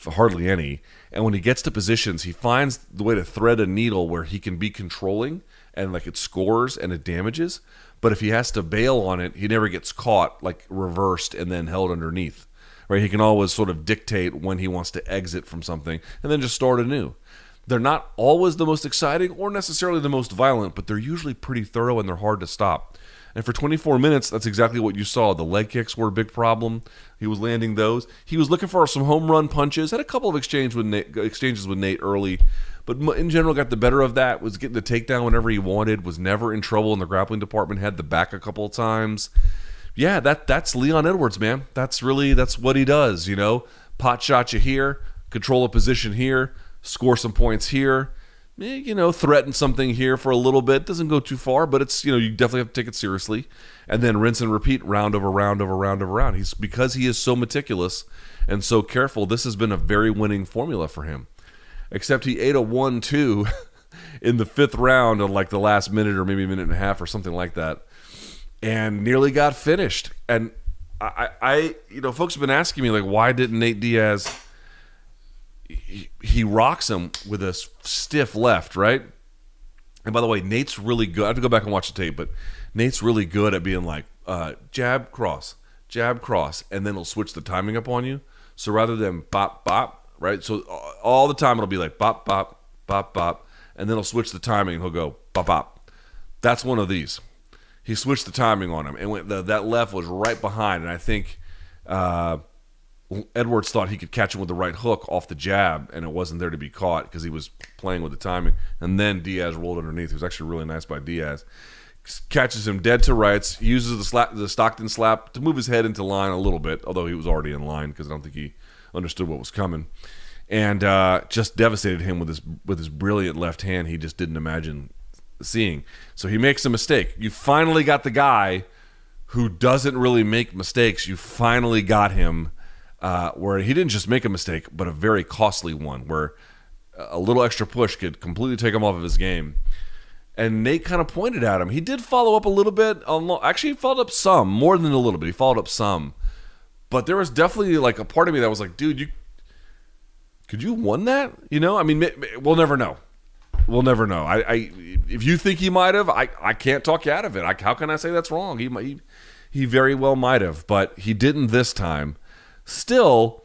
hardly any. And when he gets to positions, he finds the way to thread a needle where he can be controlling and like it scores and it damages. But if he has to bail on it, he never gets caught, like reversed and then held underneath. Right? He can always sort of dictate when he wants to exit from something and then just start anew. They're not always the most exciting or necessarily the most violent, but they're usually pretty thorough and they're hard to stop. And for 24 minutes, that's exactly what you saw. The leg kicks were a big problem. He was landing those. He was looking for some home run punches. Had a couple of exchange with Nate, uh, exchanges with Nate early, but in general got the better of that. Was getting the takedown whenever he wanted. Was never in trouble in the grappling department. Had the back a couple of times. Yeah, that that's Leon Edwards, man. That's really that's what he does. You know, pot shot you here, control a position here, score some points here Eh, you know, threaten something here for a little bit. Doesn't go too far, but it's you know you definitely have to take it seriously, and then rinse and repeat, round over round over round over round. He's because he is so meticulous and so careful. This has been a very winning formula for him. Except he ate a one-two (laughs) in the fifth round on like the last minute or maybe a minute and a half or something like that, and nearly got finished. And I, I you know, folks have been asking me like, why didn't Nate Diaz? He, rocks him with a stiff left, right? And by the way, Nate's really good. I have to go back and watch the tape, but Nate's really good at being like uh, jab cross, jab cross, and then he'll switch the timing up on you. So rather than bop bop, right? So all the time it'll be like bop bop bop bop, and then he'll switch the timing he'll go bop bop. That's one of these. He switched the timing on him, and went, the, that left was right behind, and I think. Uh, Edwards thought he could catch him with the right hook off the jab, and it wasn't there to be caught because he was playing with the timing. And then Diaz rolled underneath. It was actually really nice by Diaz. Catches him dead to rights. Uses the slap, the Stockton slap to move his head into line a little bit, although he was already in line because I don't think he understood what was coming. And uh, just devastated him with his with his brilliant left hand. He just didn't imagine seeing. So he makes a mistake. You finally got the guy who doesn't really make mistakes. You finally got him uh, where he didn't just make a mistake, but a very costly one, where a little extra push could completely take him off of his game. And Nate kind of pointed at him. He did follow up a little bit. Actually, he followed up some, more than a little bit. He followed up some. But there was definitely like a part of me that was like, dude, you could you won that? You know, I mean, we'll never know. We'll never know. I, I if you think he might have, I, I can't talk you out of it. I, how can I say that's wrong? He, he he very well might have, but he didn't this time still,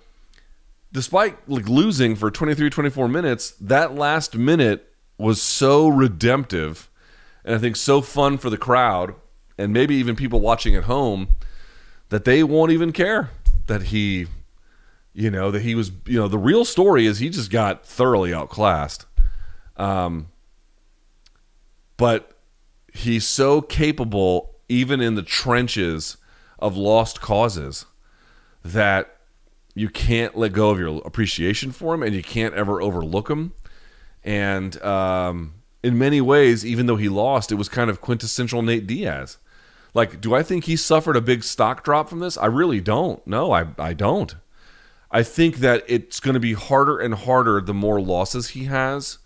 despite like losing for 23, 24 minutes, that last minute was so redemptive and I think so fun for the crowd and maybe even people watching at home that they won't even care that he You know that he was. You know the real story is he just got thoroughly outclassed. Um, but he's so capable, even in the trenches of lost causes, that you can't let go of your appreciation for him, and you can't ever overlook him. And um, in many ways, even though he lost, it was kind of quintessential Nate Diaz. Like, do I think he suffered a big stock drop from this? I really don't. No, I, I don't. I think that it's going to be harder and harder the more losses he has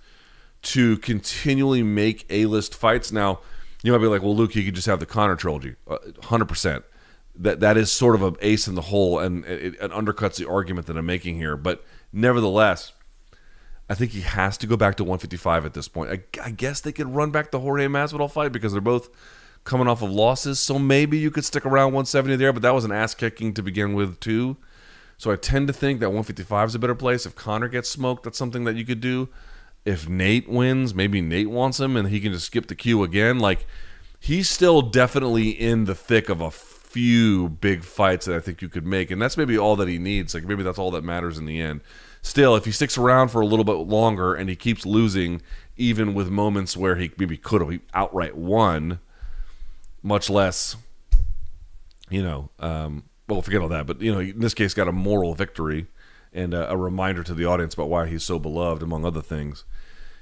to continually make A list fights. Now, you might be like, well, Luke, you could just have the Conor trilogy. Uh, 100%. That, that is sort of an ace in the hole and it, it undercuts the argument that I'm making here. But nevertheless, I think he has to go back to 155 at this point. I, I guess they could run back the Jorge Masvidal fight because they're both coming off of losses. So maybe you could stick around 170 there, but that was an ass kicking to begin with, too. So I tend to think that 155 is a better place. If Conor gets smoked, that's something that you could do. If Nate wins, maybe Nate wants him and he can just skip the queue again. Like he's still definitely in the thick of a few big fights that I think you could make, and that's maybe all that he needs. Like maybe that's all that matters in the end. Still, if he sticks around for a little bit longer and he keeps losing, even with moments where he maybe could have outright won, much less, you know, um, well, forget all that. But you know, in this case, got a moral victory and a, a, reminder to the audience about why he's so beloved, among other things.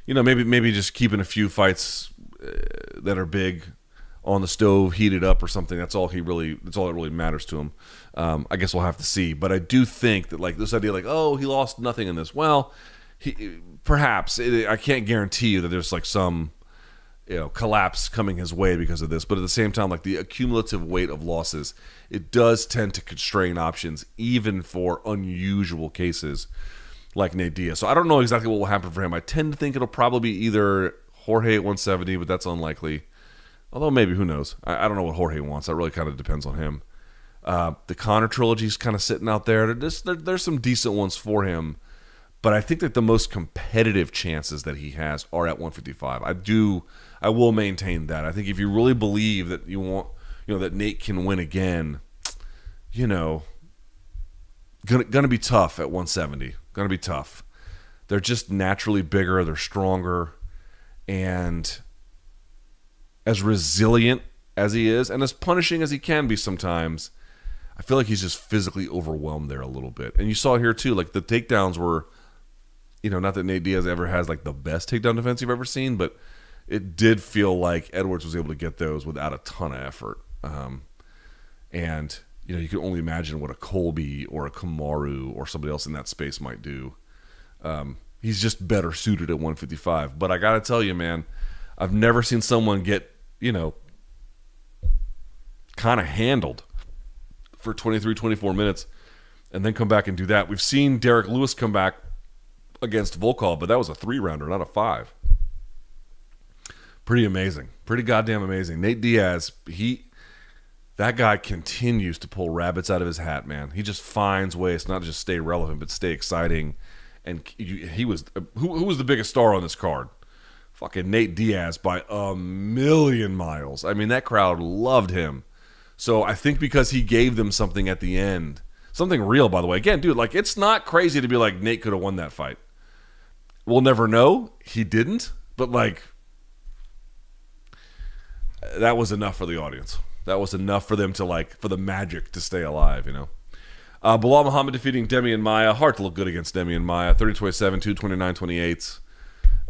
You know, maybe maybe just keeping a few fights uh, that are big on the stove, heated up or something. That's all he really. That's all that really matters to him. Um, I guess we'll have to see. But I do think that like this idea, like oh, he lost nothing in this. Well, he perhaps it, I can't guarantee you that there's like some you know collapse coming his way because of this but at the same time like the accumulative weight of losses it does tend to constrain options even for unusual cases like Nate Diaz so I don't know exactly what will happen for him I tend to think it'll probably be either Jorge at 170 but that's unlikely although maybe who knows I, I don't know what Jorge wants that really kind of depends on him uh, the Conor trilogy is kind of sitting out there there's, there, there's some decent ones for him but I think that the most competitive chances that he has are at 155 I do I will maintain that. I think if you really believe that you want, you know, that Nate can win again, you know, gonna gonna be tough at 170. Gonna be tough. They're just naturally bigger. They're stronger, and as resilient as he is, and as punishing as he can be sometimes. I feel like he's just physically overwhelmed there a little bit. And you saw here too, like the takedowns were, you know, not that Nate Diaz ever has like the best takedown defense you've ever seen, but it did feel like Edwards was able to get those without a ton of effort. Um, and you know, you can only imagine what a Colby or a Kamaru or somebody else in that space might do. Um, he's just better suited at 155. But I got to tell you, man, I've never seen someone get you know kind of handled for 23, 24 minutes and then come back and do that. We've seen Derrick Lewis come back against Volkov, but that was a three rounder, not a five pretty amazing, pretty goddamn amazing. Nate Diaz, he that guy continues to pull rabbits out of his hat, man. He just finds ways not to just stay relevant, but stay exciting. And he was who, who was the biggest star on this card? Fucking Nate Diaz by a million miles. I mean, that crowd loved him. So I think because he gave them something at the end, something real, by the way. Again, dude, like it's not crazy to be like Nate could have won that fight. We'll never know. He didn't, but like that was enough for the audience. That was enough for them to like for the magic to stay alive, you know. Uh, Belal Muhammad defeating Demian Maia. Hard to look good against Demian Maia. 30 27, 229 28.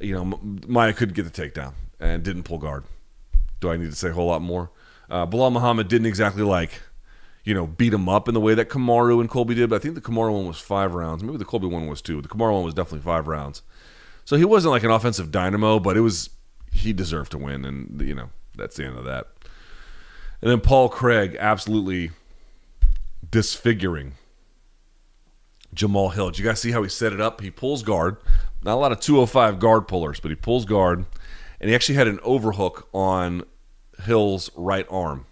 You know, Maia couldn't get the takedown and didn't pull guard. Do I need to say a whole lot more? Uh, Belal Muhammad didn't exactly like, you know, beat him up in the way that Kamaru and Colby did, but I think the Kamaru one was five rounds. Maybe the Colby one was two. The Kamaru one was definitely five rounds. So he wasn't like an offensive dynamo, but it was, he deserved to win. And, you know, that's the end of that. And then Paul Craig absolutely disfiguring Jamal Hill. Did you guys see how he set it up? He pulls guard. Not a lot of 205 guard pullers, but he pulls guard. And he actually had an overhook on Hill's right arm.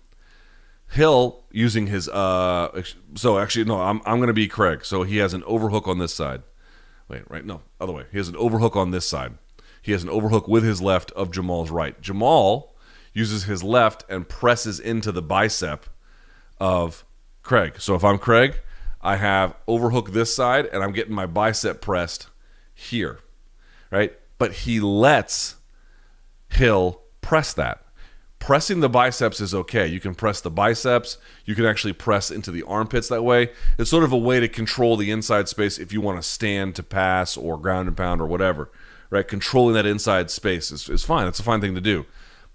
Hill using his uh so actually no, I'm I'm gonna be Craig. So he has an overhook on this side. Wait, right? No, other way. He has an overhook on this side. He has an overhook with his left of Jamal's right. Jamal uses his left and presses into the bicep of Craig. So if I'm Craig, I have overhook this side, and I'm getting my bicep pressed here, right? But he lets Hill press that. Pressing the biceps is okay. You can press the biceps. You can actually press into the armpits that way. It's sort of a way to control the inside space if you want to stand to pass or ground and pound or whatever, right? Controlling that inside space is, is fine. It's a fine thing to do.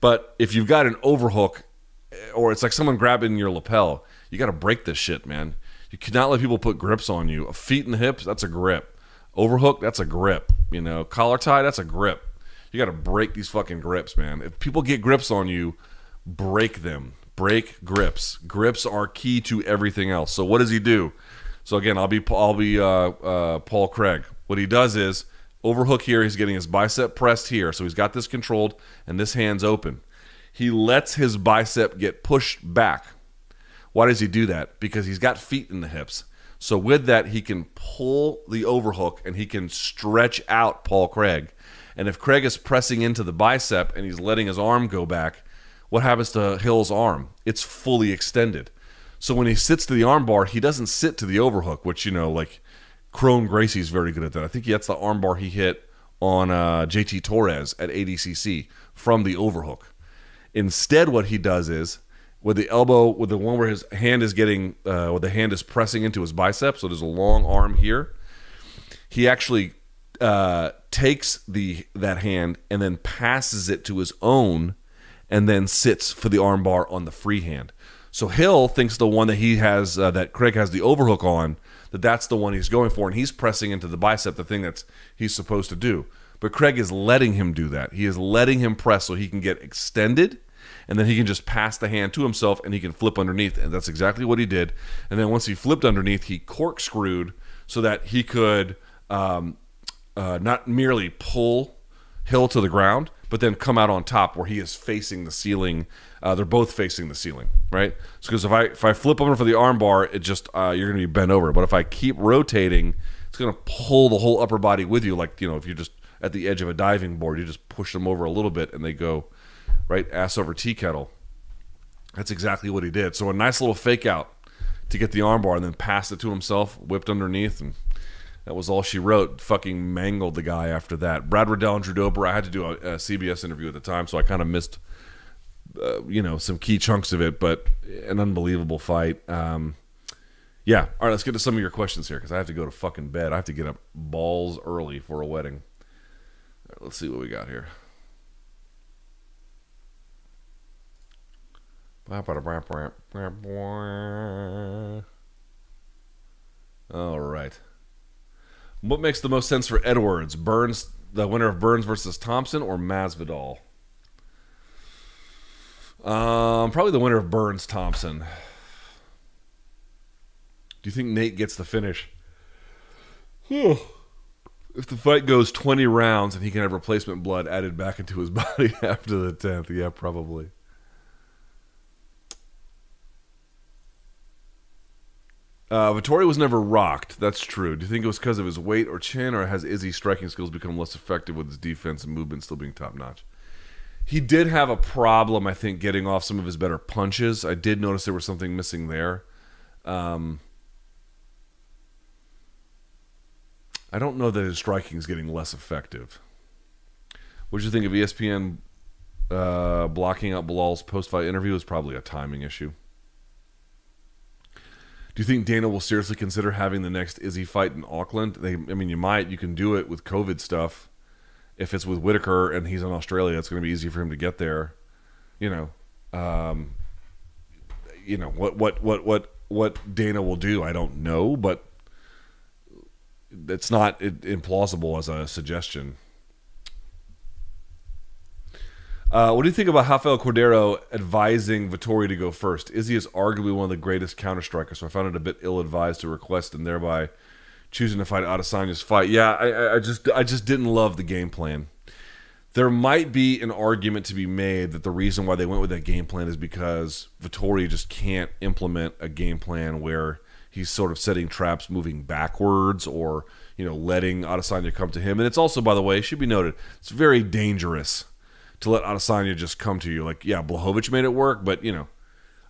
But if you've got an overhook eh, or it's like someone grabbing your lapel, you got to break this shit, man. You cannot let people put grips on you. A feet and the hips, that's a grip. Overhook, that's a grip. You know, collar tie, that's a grip. You got to break these fucking grips, man. If people get grips on you, break them. Break grips. Grips are key to everything else. So what does he do? So again, I'll be I'll be uh, uh, Paul Craig. What he does is overhook here. He's getting his bicep pressed here, so he's got this controlled, and this hand's open. He lets his bicep get pushed back. Why does he do that? Because he's got feet in the hips. So with that, he can pull the overhook and he can stretch out Paul Craig. And if Craig is pressing into the bicep and he's letting his arm go back, what happens to Hill's arm? It's fully extended. So when he sits to the armbar, he doesn't sit to the overhook, which you know, like Kron Gracie's very good at that. I think that's the armbar he hit on uh, JT Torres at ADCC from the overhook. Instead, what he does is with the elbow, with the one where his hand is getting, uh, where the hand is pressing into his bicep, so there's a long arm here. He actually uh, takes the that hand and then passes it to his own, and then sits for the armbar on the free hand. So Hill thinks the one that he has, uh, that Craig has the overhook on, that that's the one he's going for, and he's pressing into the bicep, the thing that's he's supposed to do. But Craig is letting him do that. He is letting him press so he can get extended and then he can just pass the hand to himself and he can flip underneath. And that's exactly what he did. And then once he flipped underneath, he corkscrewed so that he could um, uh, not merely pull Hill to the ground, but then come out on top where he is facing the ceiling. Uh, they're both facing the ceiling, right? Because if I if I flip over for the armbar, it just uh, you're going to be bent over. But if I keep rotating, it's going to pull the whole upper body with you. Like you know, if you're just at the edge of a diving board, you just push them over a little bit and they go right ass over tea kettle. That's exactly what he did. So a nice little fake out to get the armbar and then passed it to himself, whipped underneath, and that was all she wrote. Fucking mangled the guy after that. Brad Riddell and Drew Dober. I had to do a, a CBS interview at the time, so I kind of missed, uh, you know, some key chunks of it. But an unbelievable fight. Um, yeah. All right, let's get to some of your questions here because I have to go to fucking bed. I have to get up balls early for a wedding. Right, let's see what we got here. All right. What makes the most sense for Edwards? Burns, the winner of Burns versus Thompson, or Masvidal? Um, probably the winner of Burns Thompson. Do you think Nate gets the finish? if the fight goes 20 rounds and he can have replacement blood added back into his (laughs) body after the 10th, yeah, probably. Uh, Vettori was never rocked. That's true. Do you think it was because of his weight or chin, or has Izzy's striking skills become less effective with his defense and movement still being top notch? He did have a problem, I think, getting off some of his better punches. I did notice there was something missing there. Um, I don't know that his striking is getting less effective. What do you think of ESPN uh, blocking out Belal's post-fight interview? It was probably a timing issue. Do you think Dana will seriously consider having the next Izzy fight in Auckland? They, I mean, you might. You can do it with COVID stuff. If it's with Whittaker and he's in Australia, it's going to be easy for him to get there. You know, um, you know what what what what what Dana will do. I don't know, but it's not implausible as a suggestion. Uh, what do you think about Rafael Cordeiro advising Vettori to go first? Izzy is arguably one of the greatest counter strikers, so I found it a bit ill advised to request and thereby choosing to fight Adesanya's fight. Yeah, I, I just I just didn't love the game plan. There might be an argument to be made that the reason why they went with that game plan is because Vettori just can't implement a game plan where he's sort of setting traps moving backwards or you know letting Adesanya come to him. And it's also, by the way, should be noted, it's very dangerous to let Adesanya just come to you. Like, yeah, Blachowicz made it work, but you know,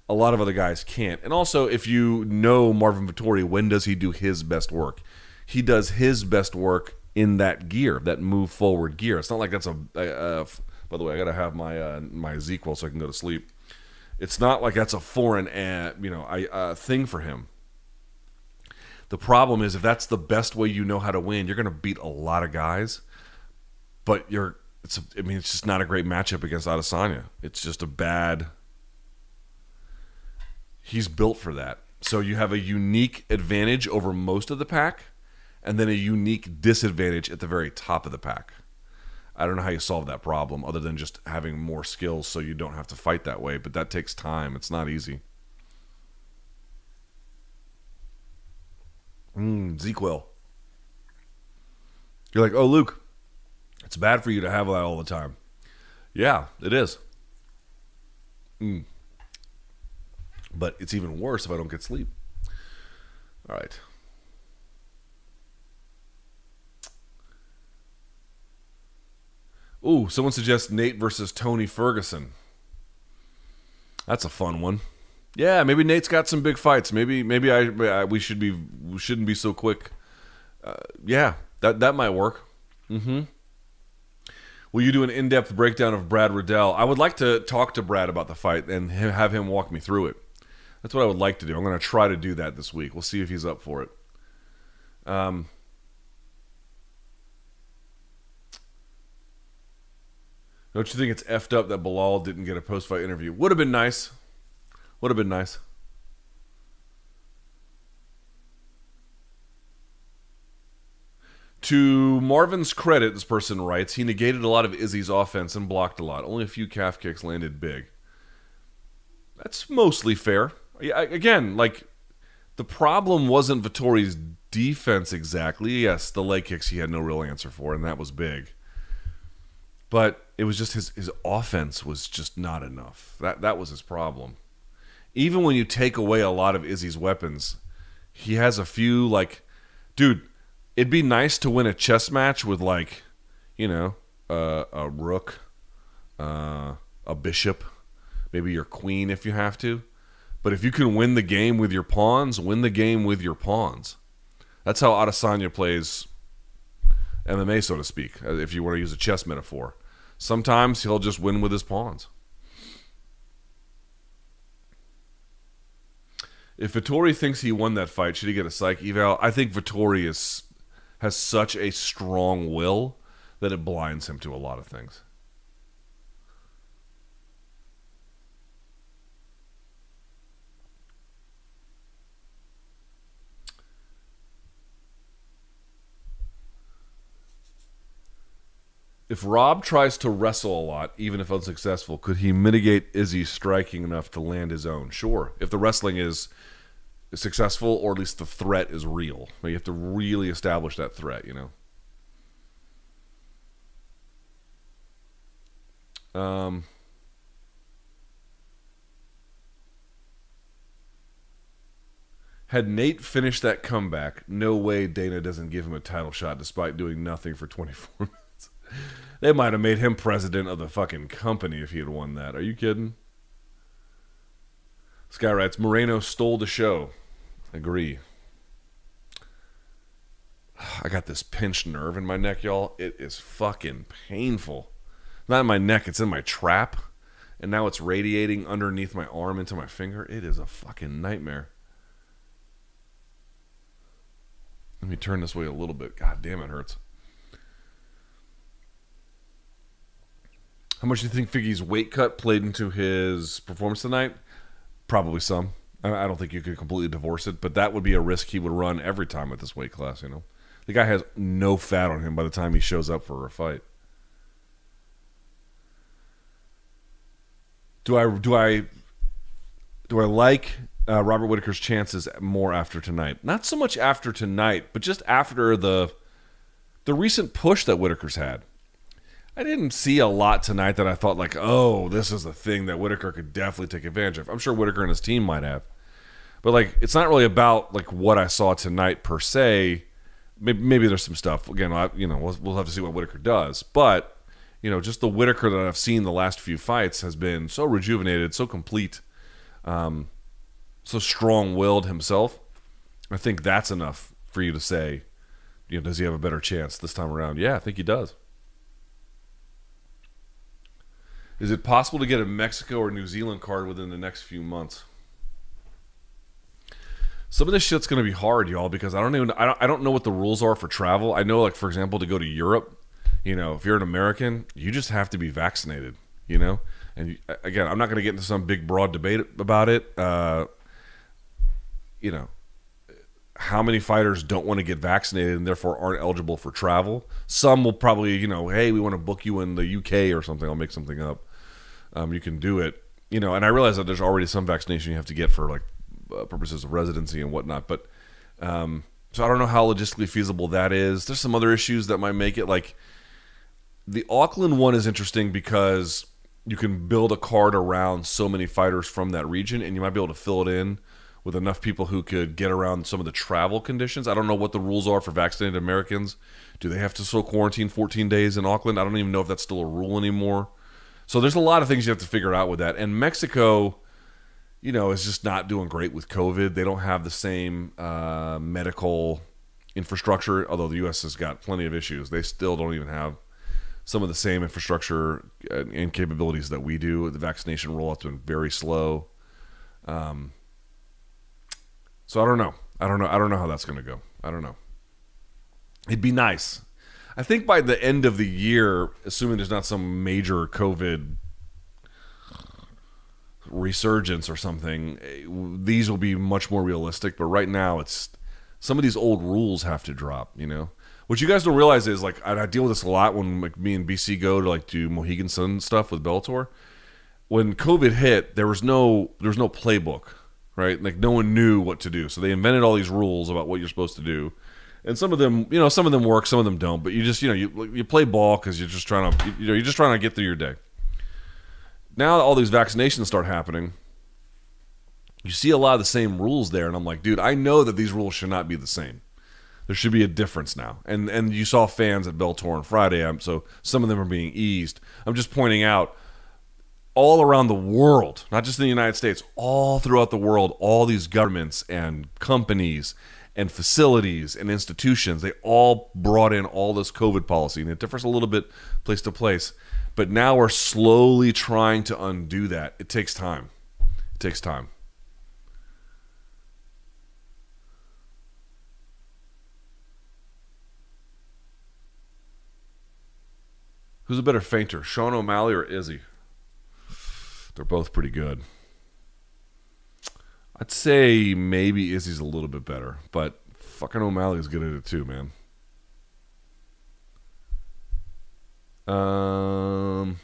a lot of other guys can't. And also, if you know Marvin Vettori, when does he do his best work? He does his best work in that gear, that move forward gear. It's not like that's a. a by the way, I gotta have my uh, my ZzzQuil so I can go to sleep. It's not like that's a foreign, uh, you know, I, uh, thing for him. The problem is if that's the best way you know how to win, you're to beat a lot of guys, but you're. It's. A, I mean, it's just not a great matchup against Adesanya. It's just a bad. He's built for that. So you have a unique advantage over most of the pack, and then a unique disadvantage at the very top of the pack. I don't know how you solve that problem other than just having more skills so you don't have to fight that way, but that takes time. It's not easy. Mmm, ZzzQuil. You're like, oh, Luke, it's bad for you to have that all the time. Yeah, it is. Mm. But it's even worse if I don't get sleep. All right. Ooh, someone suggests Nate versus Tony Ferguson. That's a fun one. Yeah, maybe Nate's got some big fights. Maybe maybe I, I we should be we shouldn't be so quick. Uh, yeah, that that might work. Mm-hmm. Will you do an in-depth breakdown of Brad Riddell? I would like to talk to Brad about the fight and have him walk me through it. That's what I would like to do. I'm going to try to do that this week. We'll see if he's up for it. Um, Don't you think it's effed up that Belal didn't get a post fight interview? Would have been nice. Would have been nice. To Marvin's credit, this person writes, he negated a lot of Izzy's offense and blocked a lot. Only a few calf kicks landed big. That's mostly fair. Again, like the problem wasn't Vettori's defense exactly. Yes, the leg kicks he had no real answer for, and that was big. But it was just his his offense was just not enough. That that was his problem. Even when you take away a lot of Izzy's weapons, he has a few like dude, it'd be nice to win a chess match with like, you know, uh, a rook, uh, a bishop, maybe your queen if you have to. But if you can win the game with your pawns, win the game with your pawns. That's how Adesanya plays MMA, so to speak, if you want to use a chess metaphor. Sometimes he'll just win with his pawns. If Vettori thinks he won that fight, should he get a psych eval? I think Vettori is has such a strong will that it blinds him to a lot of things. If Rob tries to wrestle a lot, even if unsuccessful, could he mitigate Izzy striking enough to land his own? Sure. If the wrestling is successful, or at least the threat is real. You have to really establish that threat, you know? Um, had Nate finished that comeback, no way Dana doesn't give him a title shot despite doing nothing for (laughs) 24 minutes. They might have made him president of the fucking company if he had won that. Are you kidding? Sky writes Moreno stole the show. Agree. I got this pinched nerve in my neck, y'all. It is fucking painful. Not in my neck, it's in my trap. And now it's radiating underneath my arm into my finger. It is a fucking nightmare. Let me turn this way a little bit. God damn, it hurts. How much do you think Figgy's weight cut played into his performance tonight? Probably some. I don't think you could completely divorce it, but that would be a risk he would run every time at this weight class. You know, the guy has no fat on him by the time he shows up for a fight. Do I do I do I like uh, Robert Whittaker's chances more after tonight? Not so much after tonight, but just after the the recent push that Whittaker's had. I didn't see a lot tonight that I thought like, oh, this is the thing that Whittaker could definitely take advantage of. I'm sure Whittaker and his team might have, but like, it's not really about like what I saw tonight per se. Maybe, maybe there's some stuff again. I, you know, we'll, we'll have to see what Whittaker does, but you know, just the Whittaker that I've seen the last few fights has been so rejuvenated, so complete. um, so strong-willed himself. I think that's enough for you to say, you know, does he have a better chance this time around? Yeah, I think he does. Is it possible to get a Mexico or New Zealand card within the next few months? Some of this shit's going to be hard, y'all, because I don't even I don't, I don't know what the rules are for travel. I know, like for example, to go to Europe, you know, if you're an American, you just have to be vaccinated, you know. And you, again, I'm not going to get into some big broad debate about it. Uh, you know, how many fighters don't want to get vaccinated and therefore aren't eligible for travel? Some will probably, you know, hey, we want to book you in the UK or something. I'll make something up. Um, you can do it, you know. And I realize that there's already some vaccination you have to get for like uh, purposes of residency and whatnot, but um, so I don't know how logistically feasible that is. There's some other issues that might make it like the Auckland one is interesting because you can build a card around so many fighters from that region, and you might be able to fill it in with enough people who could get around some of the travel conditions. I don't know what the rules are for vaccinated Americans. Do they have to still quarantine 14 days in Auckland? I don't even know if that's still a rule anymore. So there's a lot of things you have to figure out with that. And Mexico, you know, is just not doing great with COVID. They don't have the same uh, medical infrastructure, although the U.S. has got plenty of issues. They still don't even have some of the same infrastructure and capabilities that we do. The vaccination rollout's been very slow. Um, so I don't know. I don't know. I don't know how that's going to go. I don't know. It'd be nice. I think by the end of the year, assuming there's not some major COVID resurgence or something, eh, these will be much more realistic. But right now, it's some of these old rules have to drop. You know, what you guys don't realize is like I, deal with this a lot when like, me and BC go to like do Mohegan Sun stuff with Bellator. When COVID hit, there was no there was no playbook, right? Like no one knew what to do, so they invented all these rules about what you're supposed to do. And some of them, you know, some of them work, some of them don't. But you just, you know, you you play ball because you're just trying to, you know, you're just trying to get through your day. Now all these vaccinations start happening, you see a lot of the same rules there, and I'm like, dude, I know that these rules should not be the same there should be a difference now. And and you saw fans at Bellator on Friday, um, so some of them are being eased. I'm just pointing out all around the world, not just in the United States, all throughout the world, all these governments and companies and facilities and institutions, they all brought in all this COVID policy. And it differs a little bit place to place. But now we're slowly trying to undo that. It takes time. It takes time. Who's a better feinter, Sean O'Malley or Izzy? They're both pretty good. I'd say maybe Izzy's a little bit better, but fucking O'Malley's good at it too, man. Um,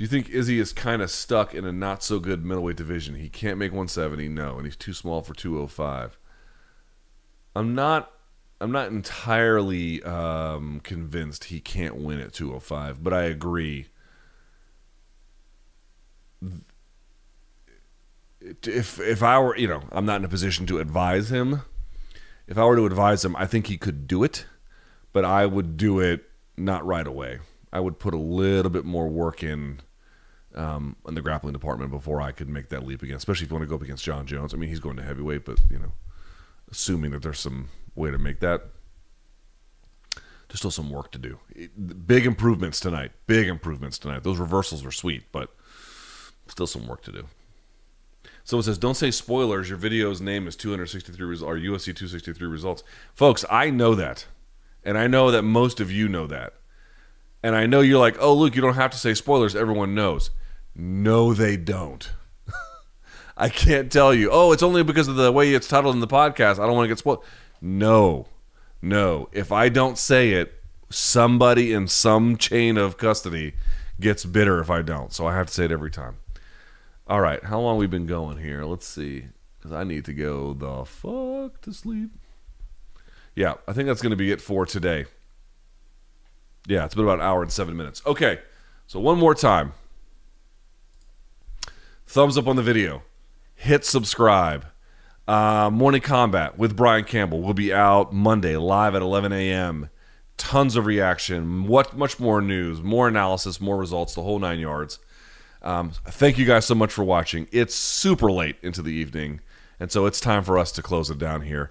Do you think Izzy is kind of stuck in a not so good middleweight division? He can't make 170, no, and he's too small for 205. I'm not I'm not entirely um, convinced he can't win at 205, but I agree. If if I were, you know, I'm not in a position to advise him. If I were to advise him, I think he could do it, but I would do it not right away. I would put a little bit more work in um, in the grappling department before I could make that leap again. Especially if you want to go up against Jon Jones. I mean, he's going to heavyweight, but you know, assuming that there's some way to make that, there's still some work to do. Big improvements tonight. Big improvements tonight. Those reversals are sweet, but still some work to do. So it says, "Don't say spoilers. Your video's name is 263 results or UFC 263 results." Folks, I know that, and I know that most of you know that, and I know you're like, "Oh, Luke, you don't have to say spoilers. Everyone knows." No, they don't. (laughs) I can't tell you. Oh, it's only because of the way it's titled in the podcast. I don't want to get spoiled. No, no. If I don't say it, somebody in some chain of custody gets bitter if I don't. So I have to say it every time. All right, how long we been going here? Let's see, because I need to go the fuck to sleep. Yeah, I think that's going to be it for today. Yeah, it's been about an hour and seven minutes. Okay, so one more time thumbs up on the video, hit subscribe. Uh, Morning Kombat with Brian Campbell will be out Monday live at 11 a.m. tons of reaction, what much more news, more analysis, more results, the whole nine yards. Um, thank you guys so much for watching. It's super late into the evening, and so it's time for us to close it down here.